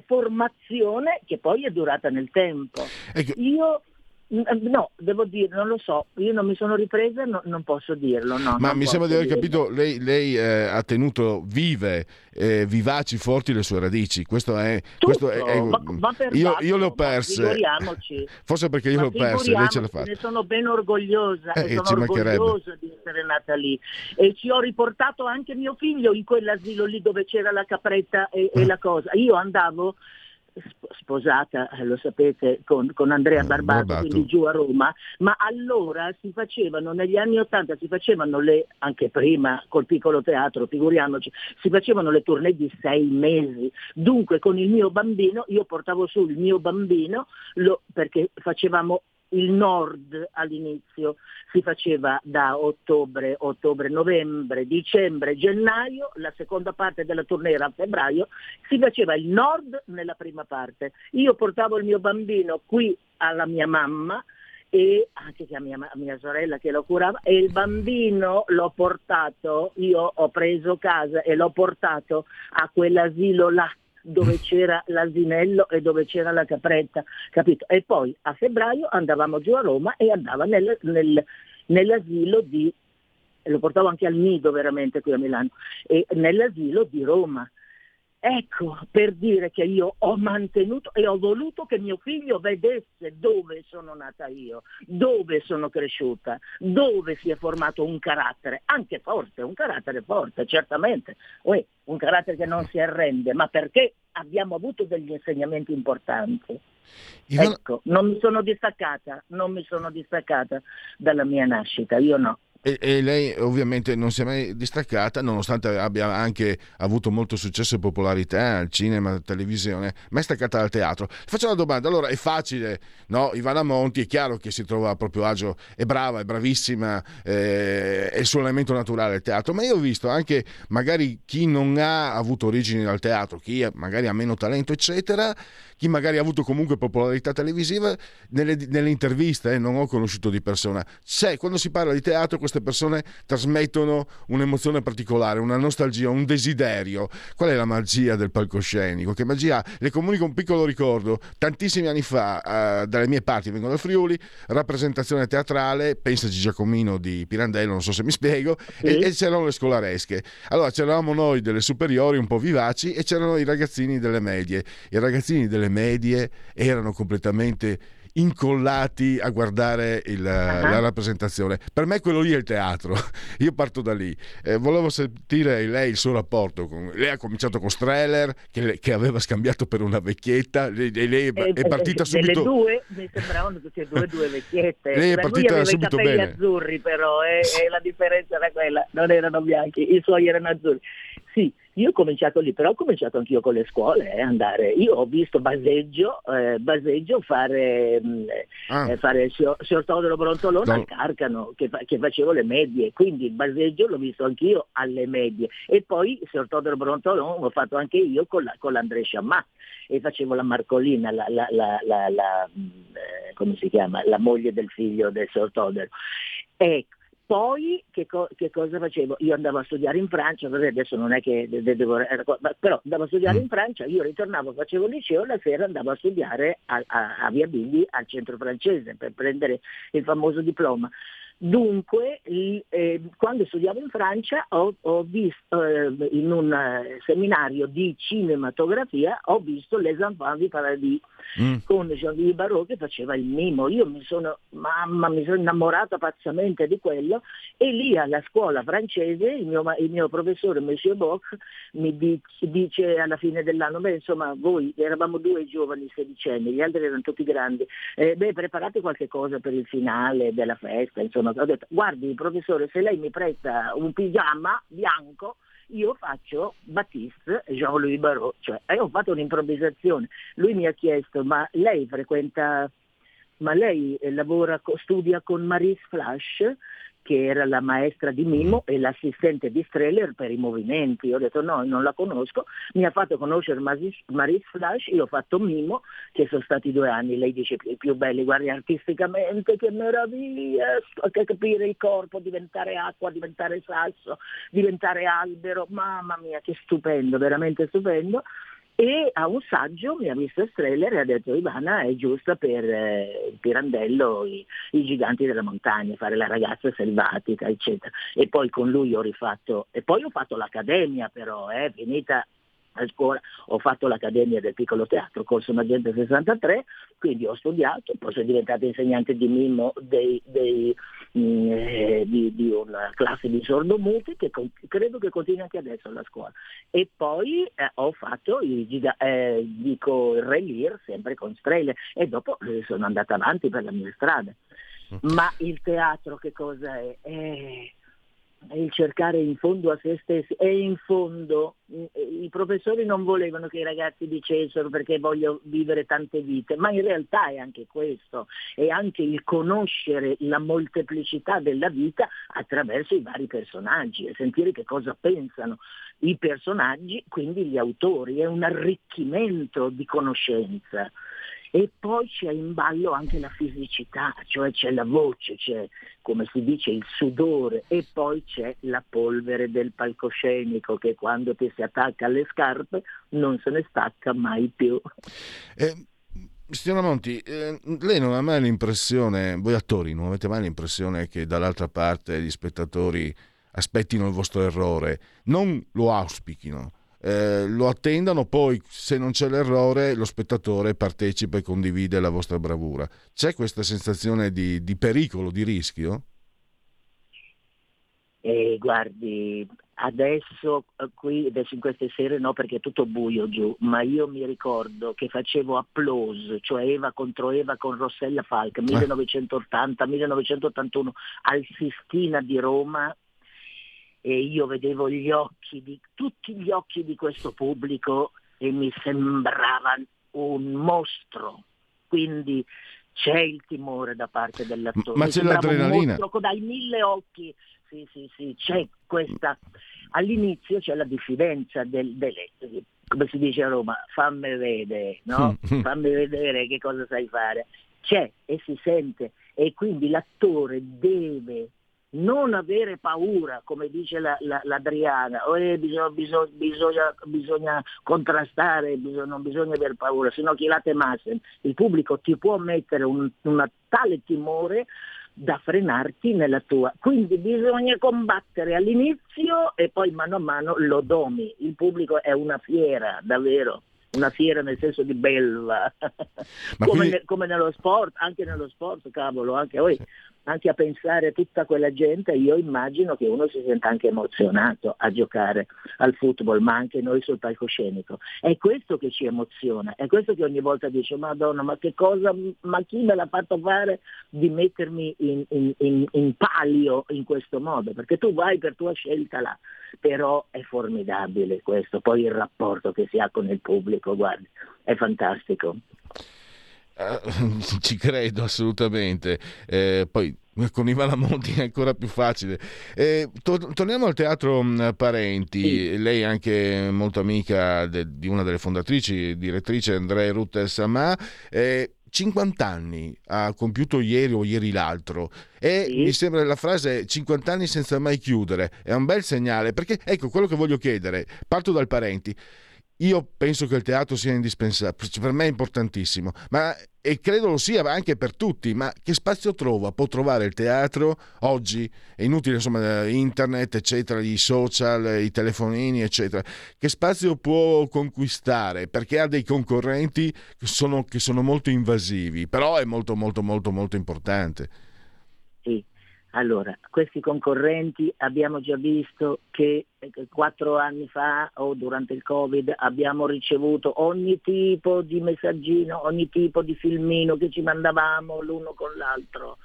formazione che poi è durata nel tempo. Ecco. Io No, devo dire, non lo so, io non mi sono ripresa, no, non posso dirlo. No, Ma mi sembra di aver capito, lei, lei eh, ha tenuto vive, eh, vivaci, forti le sue radici. Questo è... Questo è, è ma, ma io, io, le ho perse. Forse perché io le ho perse, lei ce l'ha fatta. Ne sono ben orgogliosa, eh, sono orgogliosa di essere nata lì. E ci ho riportato anche mio figlio in quell'asilo lì dove c'era la capretta e, e ah. la cosa. Io andavo sposata, eh, lo sapete, con, con Andrea mm, Barbato, Barbato, quindi giù a Roma, ma allora si facevano, negli anni Ottanta si facevano le, anche prima col piccolo teatro, figuriamoci, si facevano le tournée di sei mesi. Dunque con il mio bambino, io portavo su il mio bambino lo, perché facevamo il nord all'inizio si faceva da ottobre, ottobre, novembre, dicembre, gennaio, la seconda parte della tournée era a febbraio, si faceva il nord nella prima parte. Io portavo il mio bambino qui alla mia mamma e anche a mia, mia sorella che lo curava e il bambino l'ho portato, io ho preso casa e l'ho portato a quell'asilo là dove c'era l'asinello e dove c'era la capretta, capito? E poi a febbraio andavamo giù a Roma e andava nel, nel, nell'asilo di, lo portavo anche al nido veramente qui a Milano, e nell'asilo di Roma. Ecco, per dire che io ho mantenuto e ho voluto che mio figlio vedesse dove sono nata io, dove sono cresciuta, dove si è formato un carattere, anche forte, un carattere forte, certamente, Uè, un carattere che non si arrende, ma perché abbiamo avuto degli insegnamenti importanti. Ivana... Ecco, non mi sono distaccata, non mi sono distaccata dalla mia nascita, io no. E, e, lei ovviamente non si è mai distaccata, nonostante abbia anche avuto molto successo e popolarità al cinema, alla televisione, ma è staccata dal teatro. Faccio una domanda, allora è facile, no? Ivana Monti è chiaro che si trova a proprio agio, è brava, è bravissima, eh, è il suo elemento naturale il teatro, ma io ho visto anche magari chi non ha avuto origini dal teatro, chi magari ha meno talento, eccetera, chi magari ha avuto comunque popolarità televisiva, nelle, nelle interviste, eh, non ho conosciuto di persona, c'è, quando si parla di teatro queste persone trasmettono un'emozione particolare, una nostalgia, un desiderio. Qual è la magia del palcoscenico? Che magia? Le comunico un piccolo ricordo, tantissimi anni fa, eh, dalle mie parti, vengo da Friuli, rappresentazione teatrale, pensaci Giacomino di Pirandello, non so se mi spiego, sì. e, e c'erano le scolaresche. Allora c'eravamo noi delle superiori un po' vivaci e c'erano i ragazzini delle medie. I ragazzini delle medie erano completamente incollati a guardare il, uh-huh. la rappresentazione. Per me quello lì è il teatro, io parto da lì. Eh, volevo sentire lei il suo rapporto. Con... Lei ha cominciato con Streller, che, che aveva scambiato per una vecchietta, lei, lei è, è partita subito... due, mi sembravano tutte e due due vecchiette. Lei è partita lui subito bene. i azzurri però, eh, e la differenza era quella, non erano bianchi, i suoi erano azzurri. Sì, Io ho cominciato lì, però ho cominciato anch'io con le scuole eh, andare. Io ho visto Baseggio, eh, Baseggio fare, mh, Ah. eh, fare il signor, Todoro Brontolone al Carcano, che, fa- che facevo le medie. Quindi Baseggio l'ho visto anch'io alle medie. E poi il signor Todoro Brontolone l'ho fatto anche io con, la, con l'Andrea Sciamà e facevo la Marcolina, la, la- la- la- mh, eh, come si chiama? La moglie del figlio del signor Todoro. Ecco. Poi che, co- che cosa facevo? Io andavo a studiare in Francia, vabbè, adesso non è che de- de- devo, però andavo a studiare Mm. in Francia, io ritornavo, facevo il liceo, la sera andavo a studiare a, a- a Via Bigli al centro francese per prendere il famoso diploma. Dunque, eh, quando studiavo in Francia ho, ho visto eh, in un eh, seminario di cinematografia ho visto Les Enfants du Paradis Mm. con Jean-Louis Barrault che faceva il mimo. Io mi sono, mamma, mi sono innamorata pazzamente di quello e lì alla scuola francese il mio, il mio professore, Monsieur Bock, mi di- dice alla fine dell'anno, beh insomma voi eravamo due giovani sedicenni, gli altri erano tutti grandi, eh, beh preparate qualche cosa per il finale della festa, insomma, ho detto guardi professore se lei mi presta un pigiama bianco io faccio Baptiste e Jean-Louis Barrault, cioè eh, ho fatto un'improvvisazione. Lui mi ha chiesto, ma lei frequenta, ma lei eh, lavora, studia con Maurice Flash, che era la maestra di Mimo e l'assistente di Streller per i movimenti. Io ho detto no, non la conosco. Mi ha fatto conoscere Maris- Flash, io ho fatto Mimo, che sono stati due anni, lei dice i più belli, guardi artisticamente, che meraviglia, che capire il corpo, diventare acqua, diventare sasso, diventare albero, mamma mia che stupendo, veramente stupendo. E a un saggio mi ha visto Streller e ha detto Ivana è giusta per eh, il Pirandello, i, i giganti della montagna, fare la ragazza selvatica, eccetera. E poi con lui ho rifatto, e poi ho fatto l'accademia però, eh, finita a scuola, ho fatto l'accademia del piccolo teatro, corso Magenta 63, quindi ho studiato, poi sono diventata insegnante di mimo dei- dei, mm, eh, di, di una classe di sordomuti che con- credo che continui anche adesso alla scuola. E poi eh, ho fatto il, giga- eh, dico, il Re Lear sempre con Streller e dopo eh, sono andata avanti per la mia strada. Ma il teatro che cosa è? È il cercare in fondo a se stessi. E in fondo i professori non volevano che i ragazzi dicessero perché voglio vivere tante vite, ma in realtà è anche questo, è anche il conoscere la molteplicità della vita attraverso i vari personaggi e sentire che cosa pensano i personaggi, quindi gli autori, è un arricchimento di conoscenza. E poi c'è in ballo anche la fisicità, cioè c'è la voce, c'è come si dice il sudore e poi c'è la polvere del palcoscenico che quando ti si attacca alle scarpe non se ne stacca mai più. Eh, signora Monti, eh, lei non ha mai l'impressione, voi attori non avete mai l'impressione che dall'altra parte gli spettatori aspettino il vostro errore, non lo auspichino, eh, lo attendano, poi se non c'è l'errore lo spettatore partecipa e condivide la vostra bravura. C'è questa sensazione di, di pericolo, di rischio? E guardi, adesso eh, qui, adesso in queste sere no perché è tutto buio giù, ma io mi ricordo che facevo Applause, cioè Eva contro Eva con Rossella Falca, 1980-1981 al Sistina di Roma e io vedevo gli occhi di tutti gli occhi di questo pubblico e mi sembrava un mostro. Quindi c'è il timore da parte dell'attore. Ma Mi c'è sembrava un l'adrenalina. mostro dai mille occhi. Sì, sì, sì, c'è questa. All'inizio c'è la diffidenza del, delle, come si dice a Roma, fammi vedere, no? Mm. fammi vedere che cosa sai fare. C'è e si sente e quindi l'attore deve non avere paura, come dice la, la- l'Adriana, "Eh, bisogna, bisogna- bisogna- bisogna contrastare, bisogna- non bisogna avere paura, se no chi la temasse. Il pubblico ti può mettere un una tale timore da frenarti nella tua. Quindi bisogna combattere all'inizio e poi mano a mano lo domi. Il pubblico è una fiera, davvero. Una fiera nel senso di belva, Ma come, quindi- ne- come nello sport, anche nello sport, cavolo, anche voi anche a pensare a tutta quella gente, io immagino che uno si senta anche emozionato a giocare al football, ma anche noi sul palcoscenico. È questo che ci emoziona, è questo che ogni volta dice, Madonna, ma che cosa, ma chi me l'ha fatto fare di mettermi in, in, in, in palio in questo modo? Perché tu vai per tua scelta là, però è formidabile questo, poi il rapporto che si ha con il pubblico, guardi, è fantastico. Uh, ci credo assolutamente. Eh, poi con Ivana Monti è ancora più facile. Eh, to- torniamo al teatro mh, Parenti. Sì. Lei è anche molto amica de- di una delle fondatrici, direttrice Andrea Ruth Samà. Eh, 50 anni ha compiuto ieri o ieri l'altro e sì. mi sembra la frase 50 anni senza mai chiudere è un bel segnale perché ecco quello che voglio chiedere parto dal parenti io penso che il teatro sia indispensabile, per me è importantissimo, ma, e credo lo sia anche per tutti, ma che spazio trova? Può trovare il teatro oggi? È inutile, insomma, internet, eccetera, i social, i telefonini, eccetera. Che spazio può conquistare? Perché ha dei concorrenti che sono, che sono molto invasivi, però è molto, molto, molto, molto importante. Sì, allora, questi concorrenti abbiamo già visto che eh, quattro anni fa o durante il Covid abbiamo ricevuto ogni tipo di messaggino, ogni tipo di filmino che ci mandavamo l'uno con l'altro.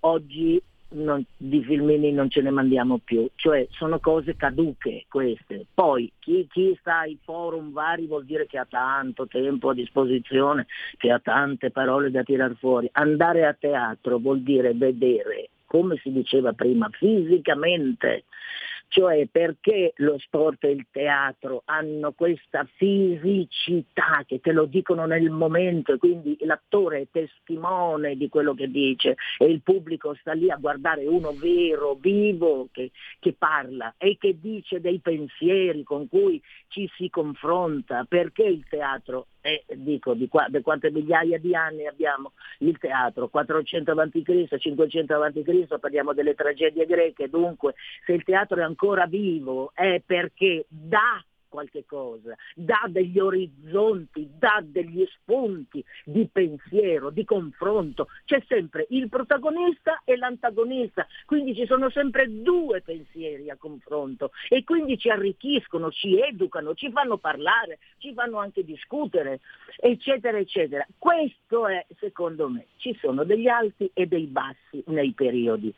Oggi non, di filmini non ce ne mandiamo più, cioè sono cose caduche queste. Poi chi, chi, sta ai forum vari vuol dire che ha tanto tempo a disposizione, che ha tante parole da tirar fuori. Andare a teatro vuol dire vedere come si diceva prima, fisicamente. Cioè perché lo sport e il teatro hanno questa fisicità che te lo dicono nel momento e quindi l'attore è testimone di quello che dice e il pubblico sta lì a guardare uno vero, vivo, che, che parla e che dice dei pensieri con cui ci si confronta, perché il teatro e dico di, qua, di, quante migliaia di anni abbiamo il teatro, 400 a.C., 500 a.C., parliamo delle tragedie greche, dunque se il teatro è ancora vivo è perché dà qualche cosa, dà degli orizzonti, dà degli spunti di pensiero, di confronto. C'è sempre il protagonista e l'antagonista, quindi ci sono sempre due pensieri a confronto e quindi ci arricchiscono, ci educano, ci fanno parlare, ci fanno anche discutere, eccetera, eccetera. Questo è, secondo me, ci sono degli alti e dei bassi nei periodi.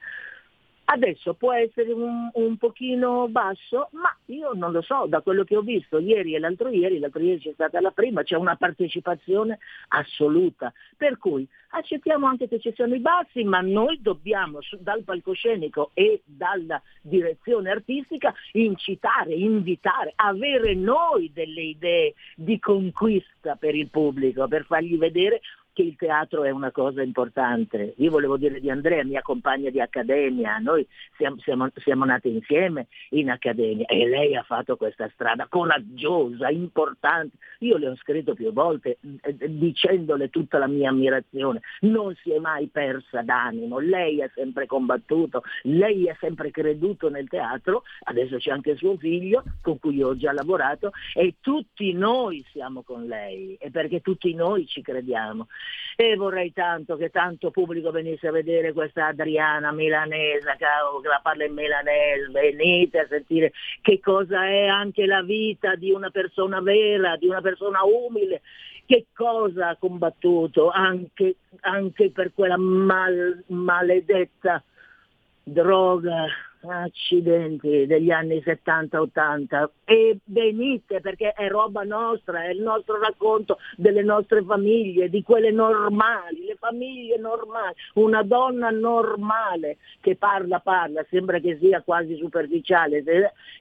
Adesso può essere un, un, pochino basso, ma io non lo so, da quello che ho visto ieri e l'altro ieri, l'altro ieri c'è stata la prima, c'è una partecipazione assoluta. Per cui accettiamo anche che ci siano i bassi, ma noi dobbiamo dal palcoscenico e dalla direzione artistica incitare, invitare, avere noi delle idee di conquista per il pubblico, per fargli vedere che il teatro è una cosa importante. Io volevo dire di Andrea, mia compagna di accademia, noi siamo, siamo, siamo nati insieme in accademia e lei ha fatto questa strada coraggiosa, importante. Io le ho scritto più volte eh, eh, dicendole tutta la mia ammirazione, non si è mai persa d'animo, lei ha sempre combattuto, lei ha sempre creduto nel teatro, adesso c'è anche suo figlio con cui ho già lavorato e tutti noi siamo con lei e perché tutti noi ci crediamo e vorrei tanto che tanto pubblico venisse a vedere questa Adriana milanese che la parla in milanese, venite a sentire che cosa è anche la vita di una persona vera, di una persona umile, che cosa ha combattuto anche, anche per quella mal, maledetta droga accidenti degli anni 70-80 e venite perché è roba nostra, è il nostro racconto delle nostre famiglie, di quelle normali, le famiglie normali, una donna normale che parla, parla, sembra che sia quasi superficiale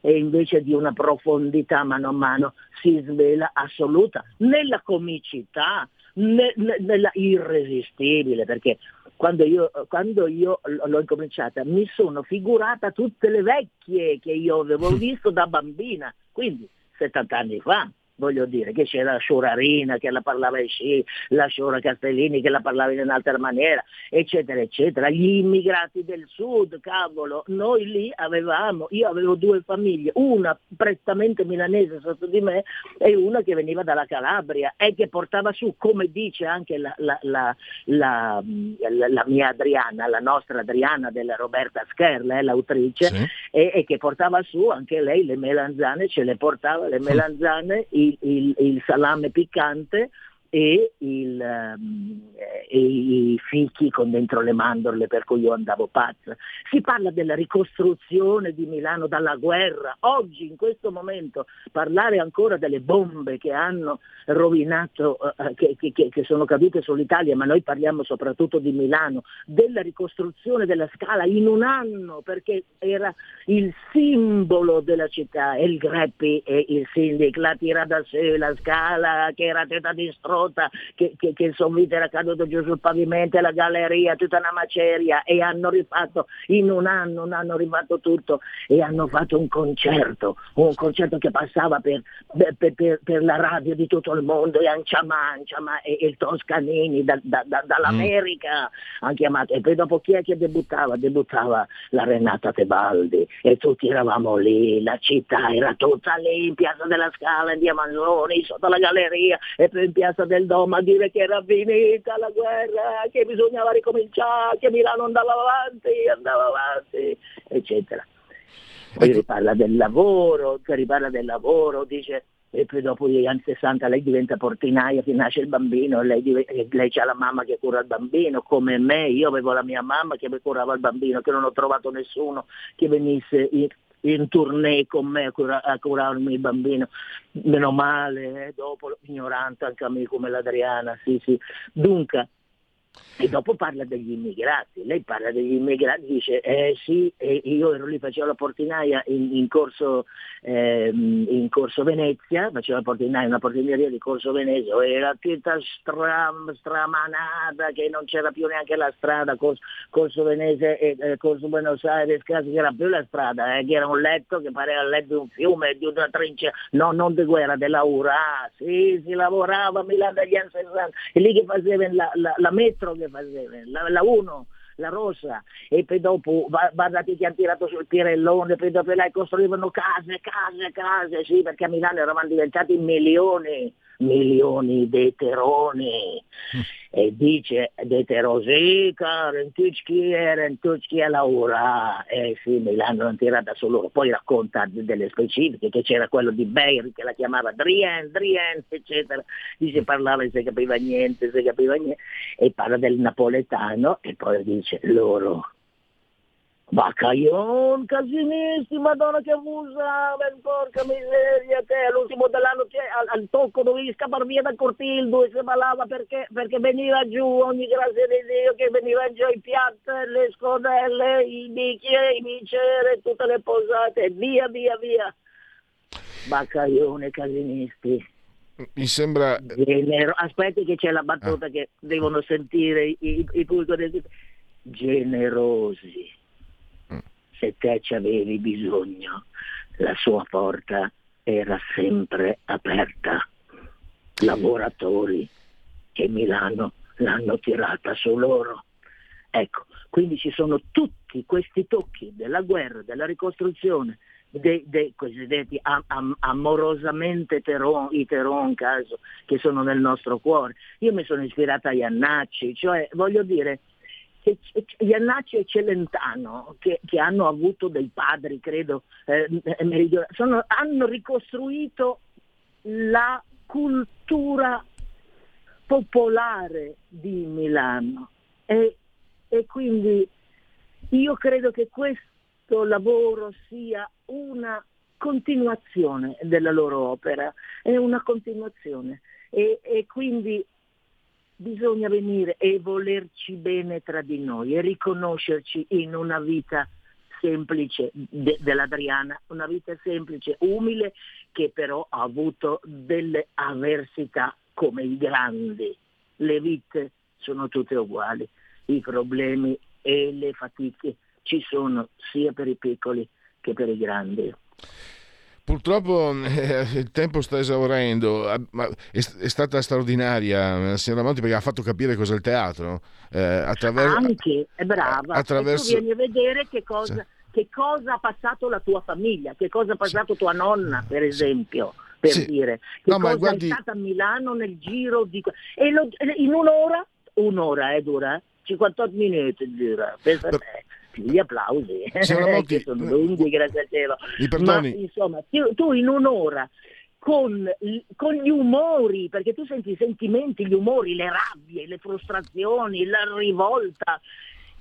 e invece di una profondità mano a mano si svela assoluta. Nella comicità, nella irresistibile, perché quando io, quando io, l'ho incominciata mi sono figurata tutte le vecchie che io avevo visto da bambina, quindi 70 anni fa, voglio dire, che c'era la Sciorarina che la parlava in la Sciora Castellini che la parlava in un'altra maniera, eccetera, eccetera. Gli immigrati del sud, cavolo, noi lì avevamo, io avevo due famiglie, una prettamente milanese sotto di me e una che veniva dalla Calabria e che portava su, come dice anche la, la, la, la mia Adriana, la nostra Adriana della Roberta Scherla, eh, l'autrice, sì. e, e, che portava su anche lei le melanzane, ce le portava le melanzane, il, il, salame piccante, e, il, um, e, i fichi con dentro le mandorle per cui io andavo pazza. Si parla della ricostruzione di Milano dalla guerra. Oggi, in questo momento, parlare ancora delle bombe che hanno rovinato, uh, che, che, che, sono cadute sull'Italia, ma noi parliamo soprattutto di Milano, della ricostruzione della scala in un anno, perché era il simbolo della città, e il Greppi e il sindaco, la tira da sé, la scala che era tutta distrutta rotta, che, che, che il sommitto era caduto giù sul pavimento, la galleria, tutta una maceria e hanno rifatto in un anno, non hanno rifatto tutto e hanno fatto un concerto, un concerto che passava per, per, per, per la radio di tutto il mondo e Anciamà, Anciamà e il Toscanini da, da, da, dall'America mm. hanno chiamato e poi dopo chi è che debuttava? Debuttava la Renata Tebaldi e tutti eravamo lì, la città era tutta lì in Piazza della Scala, in Via Manzoni, sotto la galleria e poi in Piazza del Dom a dire che era finita la guerra, che bisognava ricominciare, che Milano andava avanti, andava avanti, eccetera. Poi riparla del lavoro, riparla del lavoro, dice e poi dopo gli anni 60 lei diventa portinaia, che nasce il bambino, lei, lei ha la mamma che cura il bambino, come me, io avevo la mia mamma che mi curava il bambino, che non ho trovato nessuno che venisse in tournée con me a, cura, a curarmi il bambino, meno male, eh, dopo ignorante anche a me come l'Adriana, sì sì. Dunque, e dopo parla degli immigrati, lei parla degli immigrati, dice eh sì, io ero lì, facevo la portinaia in, in, corso, eh, in corso, Venezia, facevo la portinaia, una portineria di corso Venezia, era tutta stra, stramanata che non c'era più neanche la strada, corso, corso Venezia e eh, corso Buenos Aires, quasi che era più la strada, eh, che era un letto che pareva il letto di un fiume, di una trincea, no, non di guerra, della URA, sì, si lavorava a Milano dagli anni 60, e lì che facevano la, la, la metro che la, la 1 la rossa e poi dopo guardate che hanno tirato sul Pirellone, poi dopo là costruivano case, case, case, sì, perché a Milano eravamo diventati milioni milioni di teroni e dice di terosi in tutti erano tutti a Laura e sì me l'hanno tirata su loro. Poi racconta delle specifiche che c'era quello di Beir che la chiamava Drien, Drien eccetera. Dice parlava e si capiva niente si capiva niente. E parla del napoletano e poi dice loro Baccaglion, casinisti, madonna che abusavano, porca miseria, te all'ultimo dell'anno al, al, tocco dovevi scappare via dal cortillo e si ballava perché, perché veniva giù ogni grazia di Dio, che veniva giù i piatti, le scodelle, i bicchieri, i bicchieri, tutte le posate, via, via, via. Baccaglione, casinisti. Mi sembra... Genero... Aspetti che c'è la battuta ah. che devono sentire i, i, i generosi se te ci avevi bisogno, la sua porta era sempre aperta. Lavoratori che Milano l'hanno tirata su loro. Ecco, quindi ci sono tutti questi tocchi della guerra, della ricostruzione, dei, dei cosiddetti am, am, amorosamente teron, i teron caso che sono nel nostro cuore. Io mi sono ispirata a Iannacci, cioè voglio dire, Iannacci e Celentano, che, che, hanno avuto dei padri, credo, eh, sono, hanno ricostruito la cultura popolare di Milano. E, e quindi io credo che questo lavoro sia una continuazione della loro opera, è una continuazione. E, e quindi bisogna venire e volerci bene tra di noi e riconoscerci in una vita semplice de- dell'Adriana, una vita semplice, umile, che però ha avuto delle avversità come i grandi. Le vite sono tutte uguali, i problemi e le fatiche ci sono sia per i piccoli che per i grandi. Purtroppo eh, il tempo sta esaurendo, ah, ma è, è, stata straordinaria la signora Monti perché ha fatto capire cos'è il teatro. Eh, attraver- Anche, è brava. Attraverso... E tu vieni a vedere che cosa, sì. che cosa, ha passato la tua famiglia, che cosa ha passato sì. tua nonna, per esempio. Per sì. dire che no, cosa guardi... è stata a Milano nel giro di. E lo, in un'ora, un'ora è eh, dura, 58 minuti dura. Pensa per gli applausi che sono lunghi, grazie a cielo. Ma insomma, tu in un'ora con, con, gli umori, perché tu senti i sentimenti, gli umori, le rabbie, le frustrazioni, la rivolta.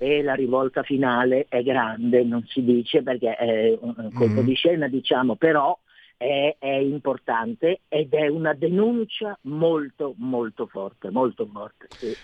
E la rivolta finale è grande, non si dice perché è un colpo mm. di scena, diciamo, però è, è, importante ed è una denuncia molto, molto forte, molto forte. Sì.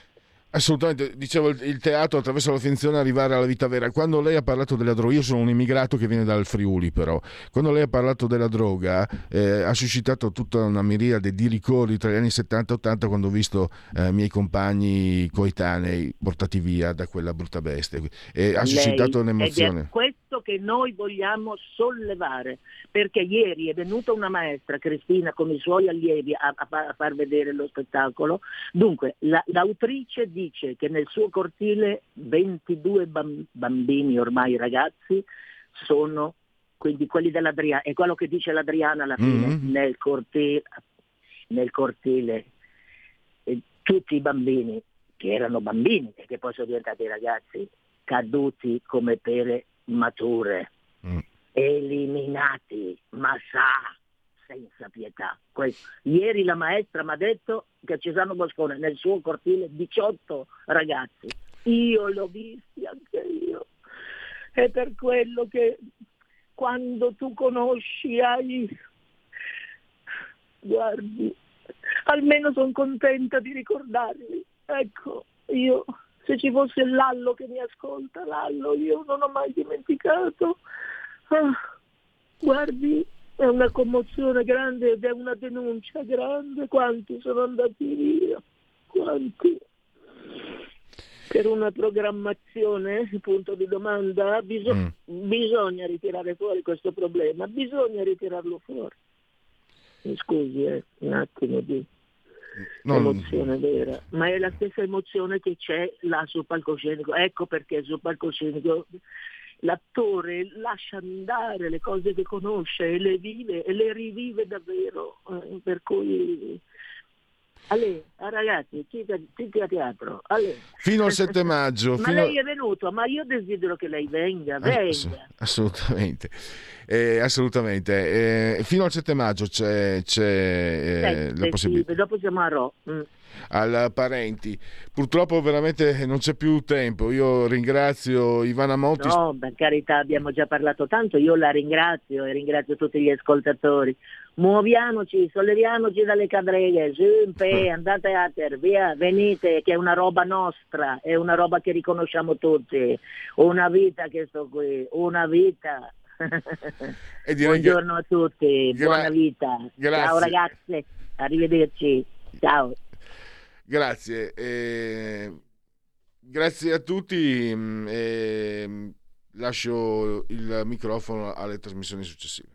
Assolutamente, dicevo il teatro attraverso la finzione arrivare alla vita vera. Quando lei ha parlato della droga, io sono un immigrato che viene dal Friuli però, quando lei ha parlato della droga eh, ha suscitato tutta una miriade di ricordi tra gli anni 70 e 80 quando ho visto eh, miei compagni coetanei portati via da quella brutta bestia e ha suscitato lei, un'emozione. È questo che noi vogliamo sollevare, perché ieri è venuta una maestra, Cristina, con i suoi allievi a, a, a far vedere lo spettacolo, dunque la, l'autrice di dice che nel suo cortile 22 bambini, ormai ragazzi, sono quindi quelli dell'Adriana, è quello che dice l'Adriana alla fine, mm-hmm. nel cortile, nel cortile eh, tutti i bambini che erano bambini e che poi sono diventati ragazzi, caduti come pere mature, mm. eliminati, ma sa, senza pietà. Questo. Ieri la maestra mi ha detto che Cesano Boscone nel suo cortile 18 ragazzi. Io l'ho visti anche io. È per quello che quando tu conosci hai... Guardi, almeno sono contenta di ricordarli. Ecco, io se ci fosse Lallo che mi ascolta, Lallo, io non ho mai dimenticato. Ah, guardi, è una commozione grande ed è una denuncia grande. Quanti sono andati via? Quanti? Per una programmazione, punto di domanda, bis- mm. bisogna ritirare fuori questo problema, bisogna ritirarlo fuori. Mi scusi, eh, un attimo di non... emozione vera, ma è la stessa emozione che c'è là sul palcoscenico. Ecco perché sul palcoscenico l'attore lascia andare le cose che conosce e le vive e le rivive davvero, eh, per cui Ah, ragazzi, tutti a teatro. Ale. Fino al 7 maggio. ma lei è venuto, ma io desidero che lei venga, venga. assolutamente, eh, assolutamente. Eh, fino al 7 maggio c'è, c'è eh, la possibilità. Sì, dopo siamo a Ro. Mm al parenti. Purtroppo veramente non c'è più tempo. Io ringrazio Ivana Monti. No, per carità, abbiamo già parlato tanto. Io la ringrazio e ringrazio tutti gli ascoltatori. Muoviamoci, solleviamoci dalle cadreghe, sempre, andate a ter, via, venite, che è una roba nostra, è una roba che riconosciamo tutti. Una vita che sto qui, una vita. Buongiorno che... a tutti, Gra... buona vita. Grazie. Ciao ragazze, arrivederci. Ciao. Grazie. Eh, grazie a tutti. Eh, lascio il microfono alle trasmissioni successive.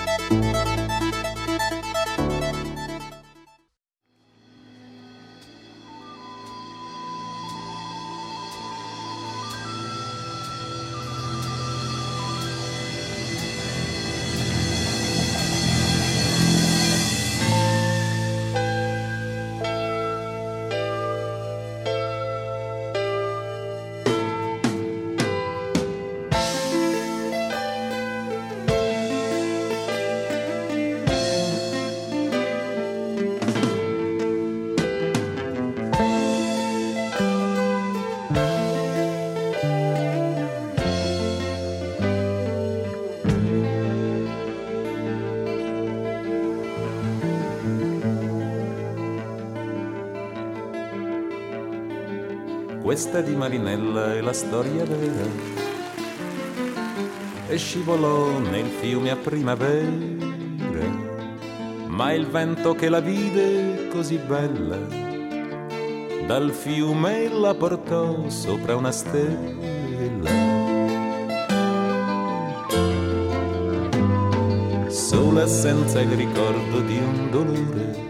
Questa di Marinella è la storia vera. E scivolò nel fiume a primavera, ma il vento che la vide così bella, dal fiume la portò sopra una stella. Sola senza il ricordo di un dolore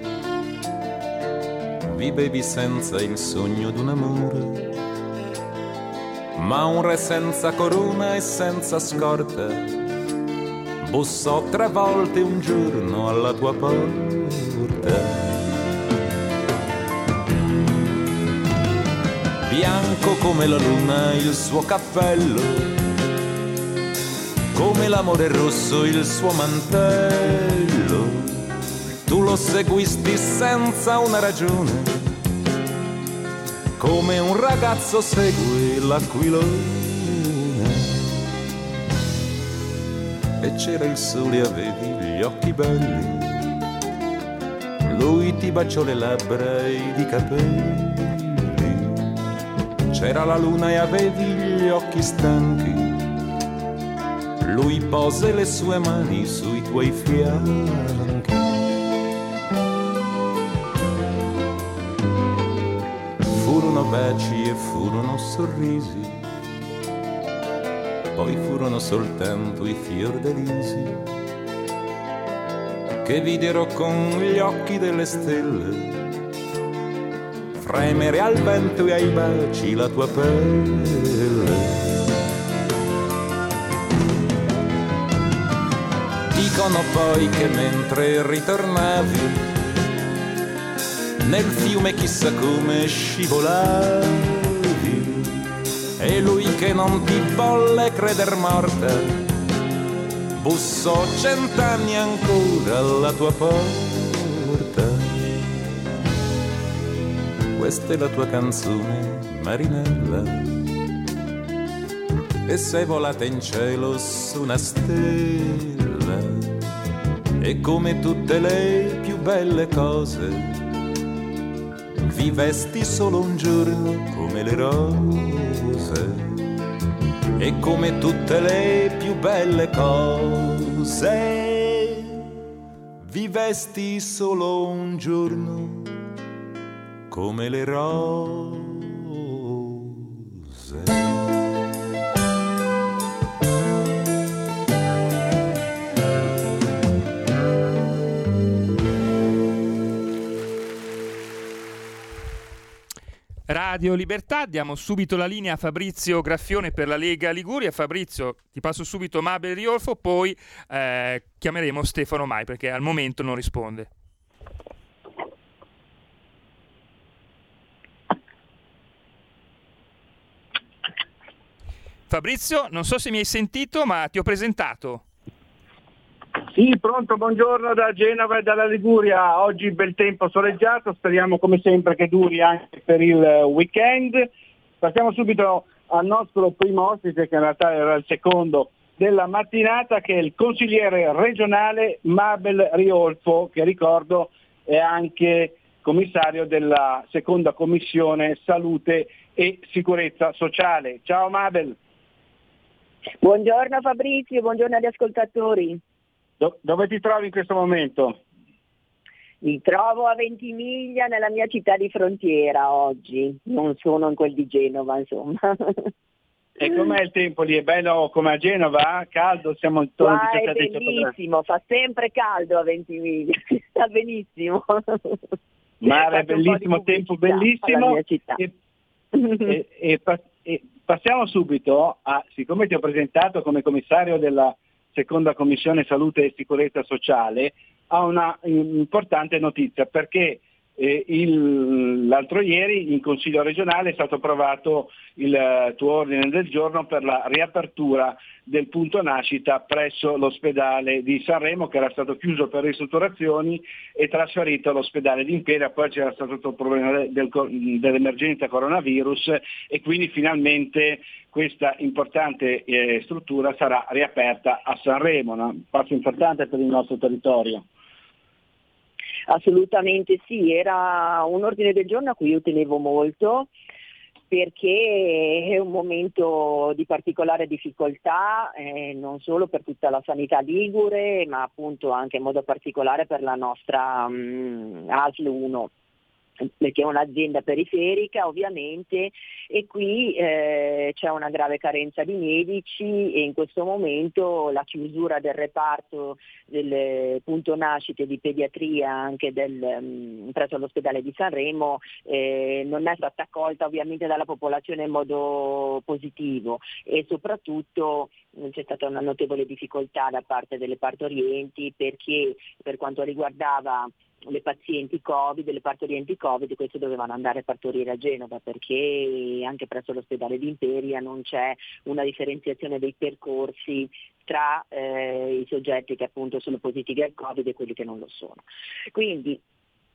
vivevi senza il sogno d'un amore, ma un re senza corona e senza scorta bussò tre volte un giorno alla tua porta. Bianco come la luna il suo cappello, come l'amore rosso il suo mantello tu lo seguisti senza una ragione, come un ragazzo segue l'aquilone. E c'era il sole e avevi gli occhi belli, lui ti baciò le labbra ed i capelli. C'era la luna e avevi gli occhi stanchi, lui pose le sue mani sui tuoi fianchi. Sorrisi, poi furono soltanto i fiordalisi che videro con gli occhi delle stelle fremere al vento e ai baci la tua pelle. Dicono poi che mentre ritornavi nel fiume chissà come scivolavi e lui che non ti volle creder morta bussò cent'anni ancora alla tua porta. Questa è la tua canzone Marinella. E sei volata in cielo su una stella e come tutte le più belle cose vivesti solo un giorno come le rose e come tutte le più belle cose vivesti solo un giorno come le rose Radio Libertà. Diamo subito la linea a Fabrizio Graffione per la Lega Liguria. Fabrizio, ti passo subito Mabel Riolfo, poi eh, chiameremo Stefano Mai perché al momento non risponde. Fabrizio, non so se mi hai sentito, ma ti ho presentato. Sì, pronto, buongiorno da Genova e dalla Liguria. Oggi bel tempo soleggiato, speriamo come sempre che duri anche per il weekend. Passiamo subito al nostro primo ospite, che in realtà era il secondo della mattinata, che è il consigliere regionale Mabel Riolfo, che ricordo è anche commissario della seconda commissione salute e sicurezza sociale. Ciao Mabel. Buongiorno Fabrizio, buongiorno agli ascoltatori. Do- dove ti trovi in questo momento? Mi trovo a Ventimiglia nella mia città di frontiera oggi, non sono in quel di Genova insomma. E com'è il tempo lì? È bello come a Genova? Caldo? Siamo intorno a 17 È bellissimo, fa sempre caldo a Ventimiglia, sta benissimo. Mare bellissimo, tempo bellissimo. E, e, e, e, passiamo subito a, siccome ti ho presentato come commissario della seconda commissione salute e sicurezza sociale, ha una importante notizia perché eh, il, l'altro ieri in Consiglio regionale è stato approvato il uh, tuo ordine del giorno per la riapertura del punto nascita presso l'ospedale di Sanremo che era stato chiuso per ristrutturazioni e trasferito all'ospedale di Imperia, poi c'era stato il problema del, dell'emergenza coronavirus e quindi finalmente questa importante eh, struttura sarà riaperta a Sanremo, un passo importante per il nostro territorio. Assolutamente sì, era un ordine del giorno a cui io tenevo molto perché è un momento di particolare difficoltà eh, non solo per tutta la sanità ligure, ma appunto anche in modo particolare per la nostra um, ASL 1 perché è un'azienda periferica ovviamente e qui eh, c'è una grave carenza di medici e in questo momento la chiusura del reparto del punto nascite di pediatria anche del, um, presso l'ospedale di Sanremo eh, non è stata accolta ovviamente dalla popolazione in modo positivo e soprattutto c'è stata una notevole difficoltà da parte delle partorienti perché per quanto riguardava le pazienti Covid, le partorienti Covid, queste dovevano andare a partorire a Genova perché anche presso l'ospedale di Imperia non c'è una differenziazione dei percorsi tra eh, i soggetti che appunto sono positivi al Covid e quelli che non lo sono. Quindi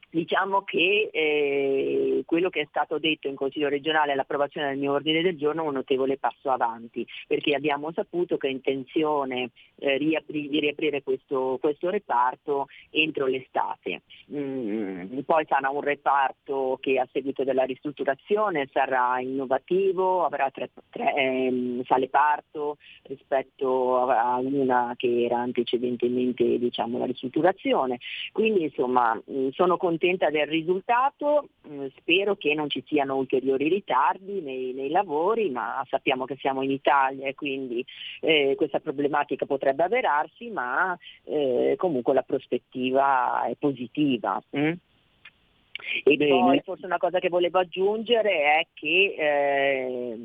Diciamo che eh, quello che è stato detto in Consiglio regionale all'approvazione del mio ordine del giorno è un notevole passo avanti, perché abbiamo saputo che è intenzione eh, riapri- di riaprire questo, questo, reparto entro l'estate. Mm, poi sarà un reparto che a seguito della ristrutturazione sarà innovativo, avrà tre, tre eh, sale parto rispetto a una che era antecedentemente diciamo, la ristrutturazione. Quindi insomma mm, sono contenta contenta del risultato, mm, spero che non ci siano ulteriori ritardi nei, nei lavori, ma sappiamo che siamo in Italia e quindi eh, questa problematica potrebbe avverarsi, ma eh, comunque la prospettiva è positiva. Mm? E Bene. poi forse una cosa che volevo aggiungere è che eh,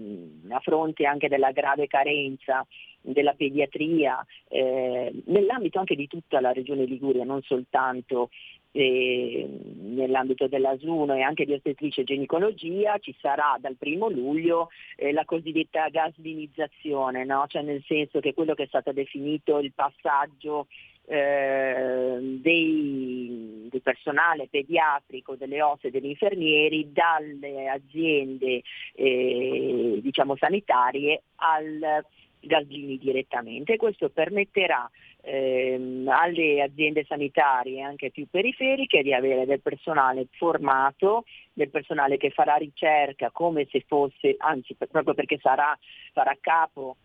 a fronte anche della grave carenza della pediatria, eh, nell'ambito anche di tutta la regione Liguria, non soltanto eh, nell'ambito dell'Asuno e anche di ostetrice e ginecologia ci sarà dal primo luglio eh, la cosiddetta gaslinizzazione, no? cioè nel senso che quello che è stato definito il passaggio eh, dei, del personale pediatrico, delle osse e degli infermieri dalle aziende eh, diciamo sanitarie al Gaslini direttamente. Questo permetterà ehm, alle aziende sanitarie anche più periferiche di avere del personale formato, del personale che farà ricerca come se fosse, anzi proprio perché sarà, farà capo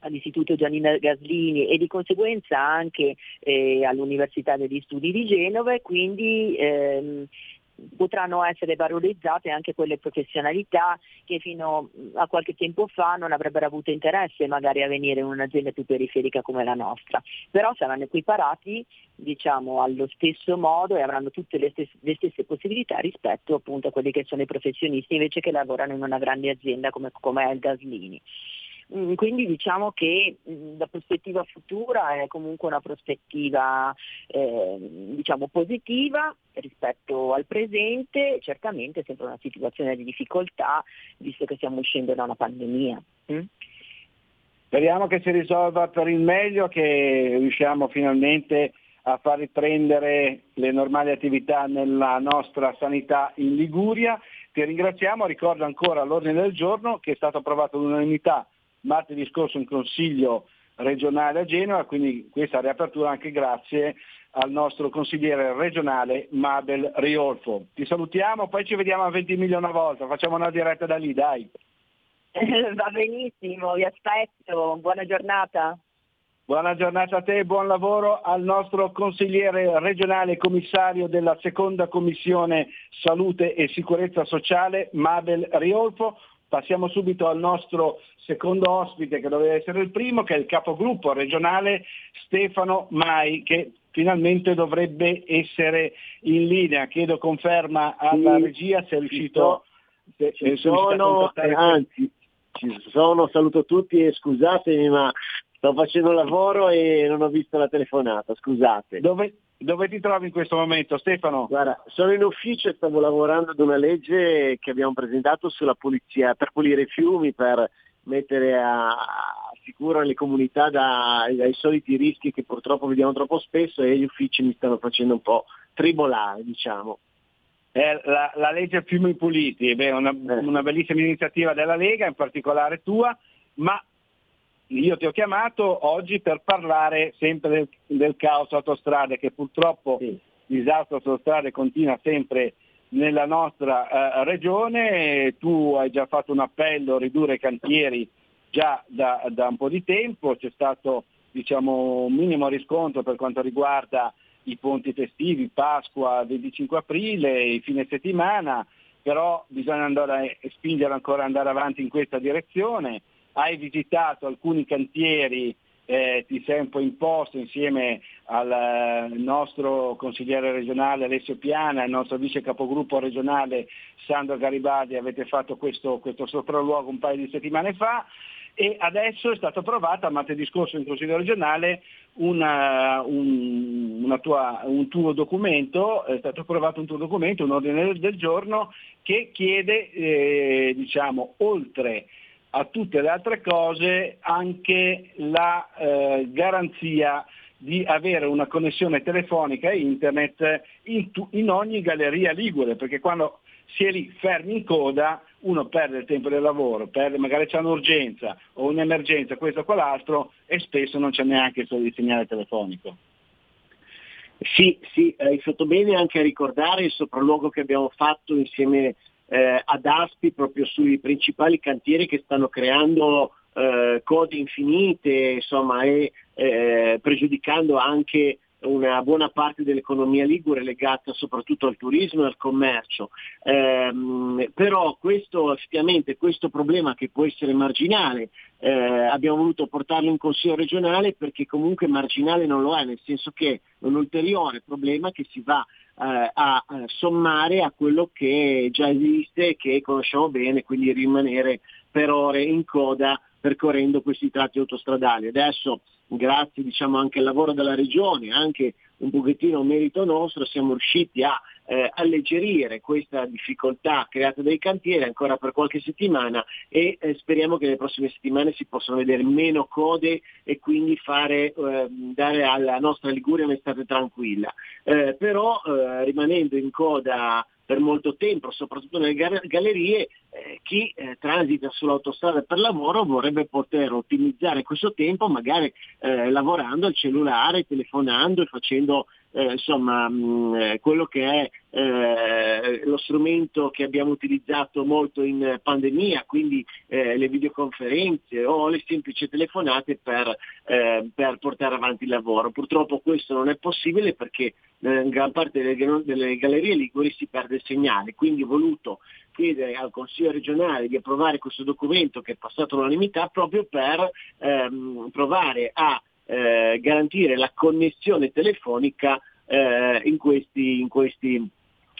all'Istituto Giannina Gaslini e di conseguenza anche eh, all'Università degli Studi di Genova e quindi ehm, potranno essere valorizzate anche quelle professionalità che fino a qualche tempo fa non avrebbero avuto interesse magari a venire in un'azienda più periferica come la nostra, però saranno equiparati diciamo, allo stesso modo e avranno tutte le stesse, le stesse, possibilità rispetto appunto a quelli che sono i professionisti invece che lavorano in una grande azienda come, come è il Gaslini. Mm, quindi diciamo che mm, la prospettiva futura è comunque una prospettiva eh, diciamo positiva rispetto al presente, certamente sempre una situazione di difficoltà visto che stiamo uscendo da una pandemia. Mm? Speriamo che si risolva per il meglio, che riusciamo finalmente a far riprendere le normali attività nella nostra sanità in Liguria. Ti ringraziamo, ricordo ancora l'ordine del giorno che è stato approvato all'unanimità martedì scorso in Consiglio regionale a Genova, quindi questa riapertura anche grazie al nostro consigliere regionale Mabel Riolfo. Ti salutiamo, poi ci vediamo a 20 milioni una volta, facciamo una diretta da lì, dai. Va benissimo, vi aspetto, buona giornata. Buona giornata a te e buon lavoro al nostro consigliere regionale commissario della seconda commissione salute e sicurezza sociale Mabel Riolfo. Passiamo subito al nostro secondo ospite che doveva essere il primo, che è il capogruppo regionale Stefano Mai, che finalmente dovrebbe essere in linea. Chiedo conferma alla sì, regia se è riuscito, se, ci sono, eh, anzi, ci sono, saluto tutti e scusatemi ma sto facendo lavoro e non ho visto la telefonata, scusate. Dove, dove ti trovi in questo momento Stefano? Guarda, sono in ufficio e stavo lavorando ad una legge che abbiamo presentato sulla pulizia, per pulire i fiumi, per mettere a, sicuro le comunità da, dai soliti rischi che purtroppo vediamo troppo spesso e gli uffici mi stanno facendo un po' tribolare, diciamo. Eh, la, la, legge Fiumi Puliti, è una, eh. una bellissima iniziativa della Lega, in particolare tua, ma io ti ho chiamato oggi per parlare sempre del, del caos autostrade che purtroppo sì. il disastro autostrade continua sempre nella nostra eh, regione, tu hai già fatto un appello a ridurre i cantieri già da, da un po' di tempo, c'è stato diciamo, un minimo riscontro per quanto riguarda i ponti festivi, Pasqua, 25 aprile, i fine settimana, però bisogna andare, spingere ancora andare avanti in questa direzione. Hai visitato alcuni cantieri, eh, ti sei un po' imposto insieme al eh, nostro consigliere regionale Alessio Piana al nostro vice capogruppo regionale Sandro Garibaldi, avete fatto questo, questo sopralluogo un paio di settimane fa. E adesso è stato approvato a martedì scorso in Consiglio regionale una, un, una tua, un, tuo documento, è stato approvato un tuo documento, un ordine del giorno che chiede, eh, diciamo, oltre a tutte le altre cose anche la eh, garanzia di avere una connessione telefonica e internet in, tu, in ogni galleria ligure, perché quando si è lì fermi in coda uno perde il tempo del lavoro, perde, magari c'è un'urgenza o un'emergenza, questo o quell'altro, e spesso non c'è neanche il segnale telefonico. Sì, sì, hai fatto bene anche a ricordare il sopralluogo che abbiamo fatto insieme eh, ad Aspi proprio sui principali cantieri che stanno creando eh, code infinite insomma, e eh, pregiudicando anche una buona parte dell'economia ligure legata soprattutto al turismo e al commercio. Eh, però questo, effettivamente questo problema che può essere marginale, eh, abbiamo voluto portarlo in Consiglio regionale perché comunque marginale non lo è, nel senso che è un ulteriore problema che si va eh, a sommare a quello che già esiste e che conosciamo bene, quindi rimanere per ore in coda percorrendo questi tratti autostradali. Adesso grazie diciamo, anche al lavoro della regione, anche un pochettino merito nostro, siamo riusciti a eh, alleggerire questa difficoltà creata dai cantieri ancora per qualche settimana e eh, speriamo che nelle prossime settimane si possano vedere meno code e quindi fare, eh, dare alla nostra Liguria un'estate tranquilla. Eh, però eh, rimanendo in coda per molto tempo, soprattutto nelle gallerie, eh, chi eh, transita sull'autostrada per lavoro vorrebbe poter ottimizzare questo tempo magari eh, lavorando al cellulare, telefonando e facendo eh, insomma, mh, mm, eh, quello che è eh, lo strumento che abbiamo utilizzato molto in pandemia, quindi eh, le videoconferenze o le semplici telefonate per, eh, per, portare avanti il lavoro. Purtroppo questo non è possibile perché eh, in gran parte delle, delle gallerie liguri si perde il segnale, quindi ho voluto chiedere al Consiglio regionale di approvare questo documento che è passato all'unanimità proprio per ehm, provare a eh, garantire la connessione telefonica eh, in, questi, in, questi,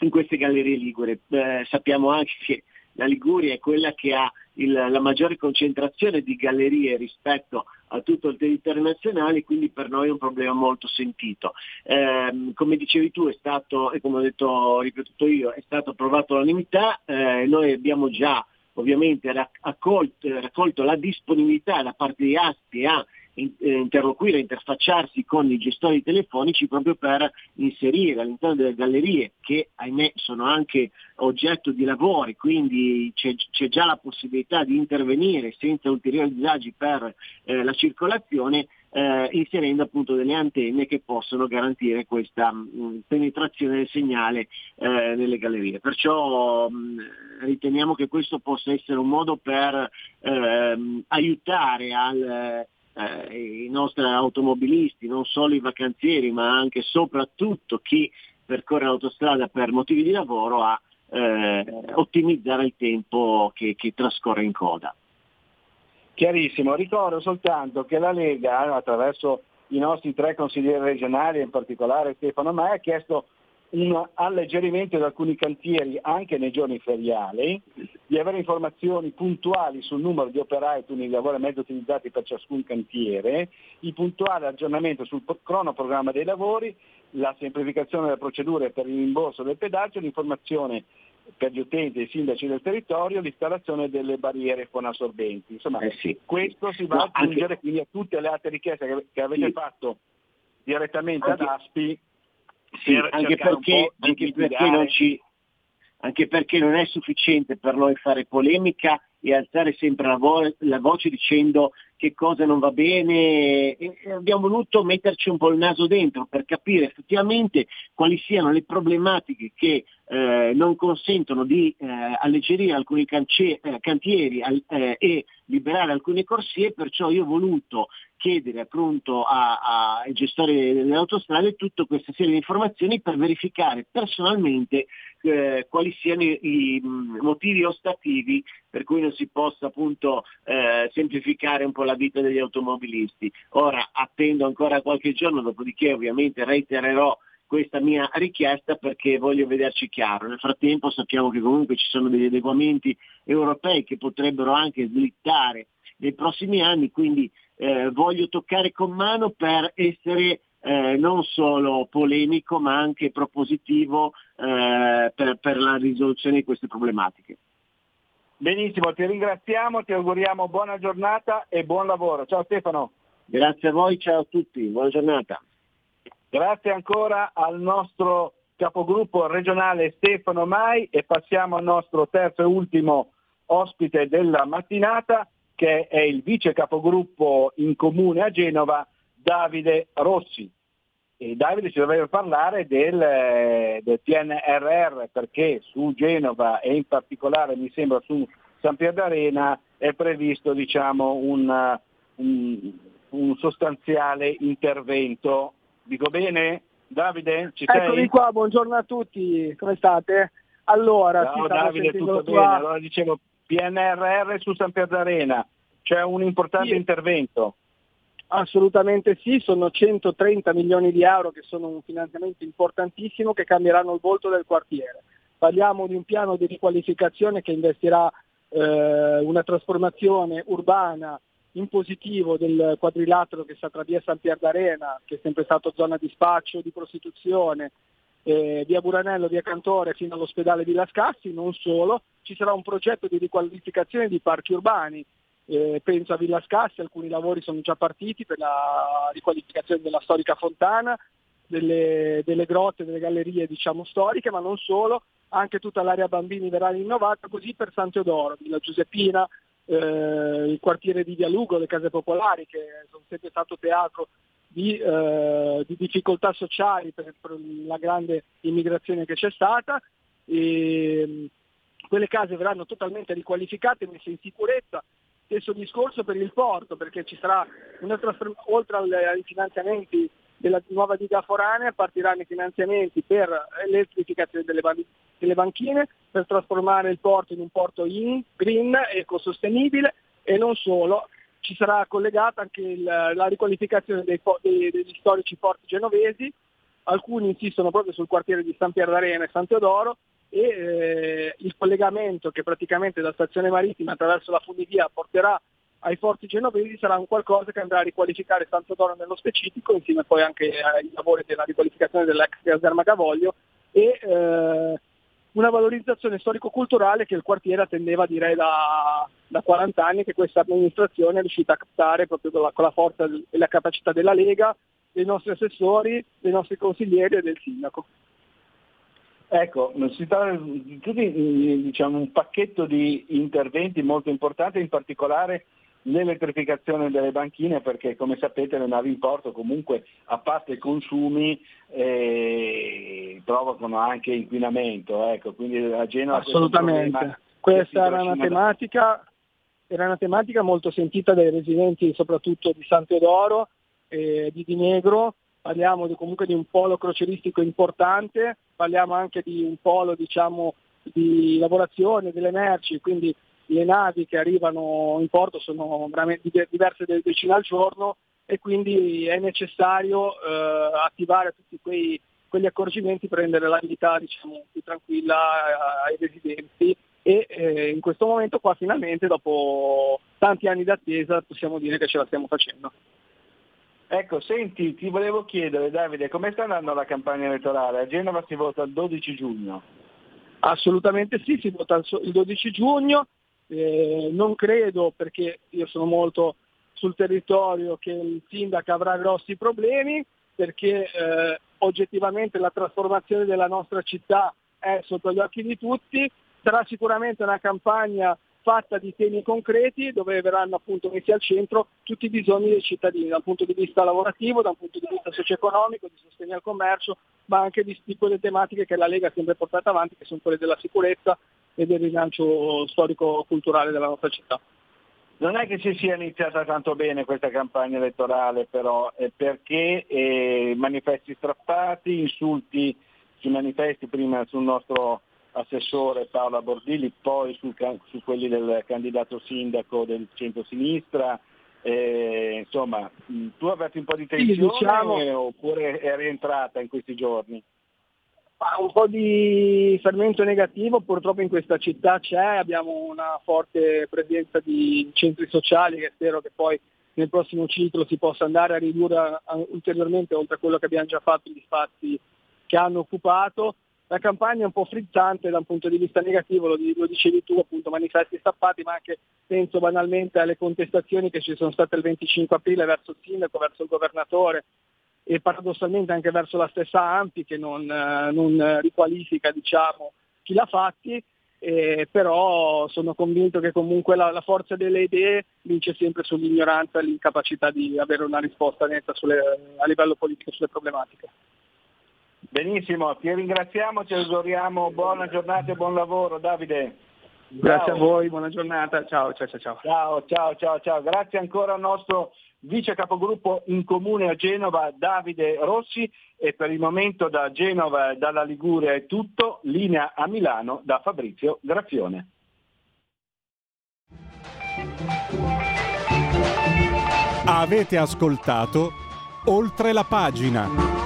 in, queste gallerie ligure. Eh, sappiamo anche che la Liguria è quella che ha il, la maggiore concentrazione di gallerie rispetto a tutto il territorio nazionale, quindi per noi è un problema molto sentito. Eh, come dicevi tu è stato, e come ho detto, ripetuto io, è stato approvato all'unanimità, eh, noi abbiamo già ovviamente raccolto, raccolto la disponibilità da parte di ASPI a interloquire, interfacciarsi con i gestori telefonici proprio per inserire all'interno delle gallerie che ahimè sono anche oggetto di lavori, quindi c'è, c'è già la possibilità di intervenire senza ulteriori disagi per eh, la circolazione eh, inserendo appunto delle antenne che possono garantire questa mh, mm, penetrazione del segnale eh, nelle gallerie. Perciò mh, mm, riteniamo che questo possa essere un modo per ehm, aiutare al, eh, i nostri automobilisti, non solo i vacanzieri, ma anche e soprattutto chi percorre l'autostrada per motivi di lavoro a eh, ottimizzare il tempo che, che trascorre in coda. Chiarissimo, ricordo soltanto che la Lega, attraverso i nostri tre consiglieri regionali, in particolare Stefano Mai, ha chiesto un alleggerimento di alcuni cantieri anche nei giorni feriali, di avere informazioni puntuali sul numero di operai e turni di lavoro e mezzi utilizzati per ciascun cantiere, il puntuale aggiornamento sul cronoprogramma dei lavori, la semplificazione delle procedure per il rimborso del pedaggio, l'informazione per gli utenti e i sindaci del territorio, l'installazione delle barriere fonoassorbenti. Insomma, eh sì. questo si va no, a aggiungere anche... quindi a tutte le altre richieste che, che avete sì. fatto direttamente anche... ad ASPI sì, anche perché, anche, perché ci, anche perché, non è sufficiente per noi fare polemica e alzare sempre la, vo- la voce dicendo che cosa non va bene e abbiamo voluto metterci un po' il naso dentro per capire effettivamente quali siano le problematiche che eh, non consentono di eh, alleggerire alcuni cance- eh, cantieri al- eh, e liberare alcune corsie, perciò io ho voluto chiedere appunto ai gestori delle autostrade tutta questa serie di informazioni per verificare personalmente eh, quali siano i, motivi ostativi per cui non si possa appunto eh, semplificare un po' la vita degli automobilisti. Ora attendo ancora qualche giorno, dopodiché ovviamente reitererò questa mia richiesta perché voglio vederci chiaro. Nel frattempo sappiamo che comunque ci sono degli adeguamenti europei che potrebbero anche slittare nei prossimi anni, quindi eh, voglio toccare con mano per essere eh, non solo polemico ma anche propositivo eh, per, per la risoluzione di queste problematiche. Benissimo, ti ringraziamo, ti auguriamo buona giornata e buon lavoro. Ciao Stefano. Grazie a voi, ciao a tutti, buona giornata. Grazie ancora al nostro capogruppo regionale Stefano Mai e passiamo al nostro terzo e ultimo ospite della mattinata che è il vice capogruppo in comune a Genova, Davide Rossi. E Davide ci doveva parlare del, eh, del, PNRR perché su Genova e in particolare mi sembra su San Pier d'Arena è previsto diciamo, un, un, un, sostanziale intervento. Dico bene? Davide, ci sei? Eccomi qua, buongiorno a tutti, come state? Allora, Ciao Davide, tutto bene? Allora dicevo PNRR su San Pier d'Arena, c'è un importante sì. intervento. Assolutamente sì, sono 130 milioni di euro che sono un finanziamento importantissimo che cambieranno il volto del quartiere. Parliamo di un piano di riqualificazione che investirà eh, una trasformazione urbana in positivo del quadrilatero che sta tra via San Pier d'Arena, che è sempre stato zona di spaccio, di prostituzione, eh, via Buranello, via Cantore fino all'ospedale Villa Scassi, non solo, ci sarà un progetto di riqualificazione di parchi urbani eh, penso a Villa Scassi, alcuni lavori sono già partiti per la riqualificazione della storica fontana, delle, delle grotte, delle gallerie diciamo, storiche, ma non solo, anche tutta l'area bambini verrà rinnovata, così per San Teodoro, Villa Giuseppina, eh, il quartiere di Via Lugo, le case popolari che sono sempre stato teatro di, eh, di difficoltà sociali per, per, la grande immigrazione che c'è stata. E, quelle case verranno totalmente riqualificate, messe in sicurezza, Stesso discorso per il porto, perché ci sarà una trasformazione, oltre ai finanziamenti della nuova diga foranea, partiranno i finanziamenti per l'elettrificazione delle, delle banchine, per trasformare il porto in un porto in, green, ecosostenibile e non solo, ci sarà collegata anche il, la riqualificazione dei, dei, degli storici porti genovesi, alcuni insistono proprio sul quartiere di San Pier d'Arena e San Teodoro, e eh, il collegamento che praticamente da stazione marittima attraverso la funivia porterà ai forti genovesi sarà un qualcosa che andrà a riqualificare Santo Dono nello specifico, insieme poi anche ai lavori della riqualificazione dell'ex caserma Gavoglio e eh, una valorizzazione storico-culturale che il quartiere attendeva direi da, da 40 anni che questa amministrazione è riuscita a captare proprio con la, con la forza e la capacità della Lega, dei nostri assessori, dei nostri consiglieri e del sindaco. Ecco, si tratta di diciamo, un pacchetto di interventi molto importanti, in particolare l'elettrificazione delle banchine perché come sapete le navi in porto comunque a parte i consumi eh, provocano anche inquinamento, ecco, quindi a Genova Assolutamente. Questa era una, tematica, era una tematica molto sentita dai residenti soprattutto di San Teodoro e di Dinegro parliamo di, comunque di un polo croceristico importante, parliamo anche di un polo diciamo, di lavorazione delle merci, quindi le navi che arrivano in porto sono diverse decine al giorno e quindi è necessario eh, attivare tutti quei, quegli accorgimenti per rendere la vita diciamo, più tranquilla ai residenti e eh, in questo momento qua finalmente dopo tanti anni d'attesa possiamo dire che ce la stiamo facendo. Ecco, senti, ti volevo chiedere Davide, come sta andando la campagna elettorale? A Genova si vota il 12 giugno. Assolutamente sì, si vota il 12 giugno, eh, non credo perché io sono molto sul territorio che il sindaco avrà grossi problemi perché eh, oggettivamente la trasformazione della nostra città è sotto gli occhi di tutti, sarà sicuramente una campagna fatta di temi concreti dove verranno appunto messi al centro tutti i bisogni dei cittadini, dal punto di vista lavorativo, da un punto di vista socio-economico, di sostegno al commercio, ma anche di, di quelle tematiche che la Lega ha sempre portato avanti, che sono quelle della sicurezza e del rilancio storico-culturale della nostra città. Non è che si sia iniziata tanto bene questa campagna elettorale però, perché eh, manifesti strappati, insulti sui manifesti, prima sul nostro assessore Paola Bordilli, poi su, su quelli del candidato sindaco del centro-sinistra. Eh, insomma, tu avverti un po' di tensione sì, diciamo... oppure è rientrata in questi giorni? Un po' di fermento negativo purtroppo in questa città c'è, abbiamo una forte presenza di centri sociali che spero che poi nel prossimo ciclo si possa andare a ridurre ulteriormente oltre a quello che abbiamo già fatto gli spazi che hanno occupato. La campagna è un po' frizzante da un punto di vista negativo, lo, lo dicevi tu, appunto manifesti stappati, ma anche penso banalmente alle contestazioni che ci sono state il 25 aprile verso il sindaco, verso il governatore, e paradossalmente anche verso la stessa Ampi che non, eh, non riqualifica diciamo, chi l'ha fatti, eh, però sono convinto che comunque la, la, forza delle idee vince sempre sull'ignoranza e l'incapacità di avere una risposta netta sulle, a livello politico sulle problematiche. Benissimo, ti ringraziamo, ci auguriamo buona giornata e buon lavoro Davide. Grazie ciao. a voi, buona giornata, ciao ciao ciao. Ciao ciao ciao ciao, grazie ancora al nostro vice capogruppo in comune a Genova Davide Rossi e per il momento da Genova e dalla Liguria è tutto, linea a Milano da Fabrizio Graffione. Avete ascoltato oltre la pagina.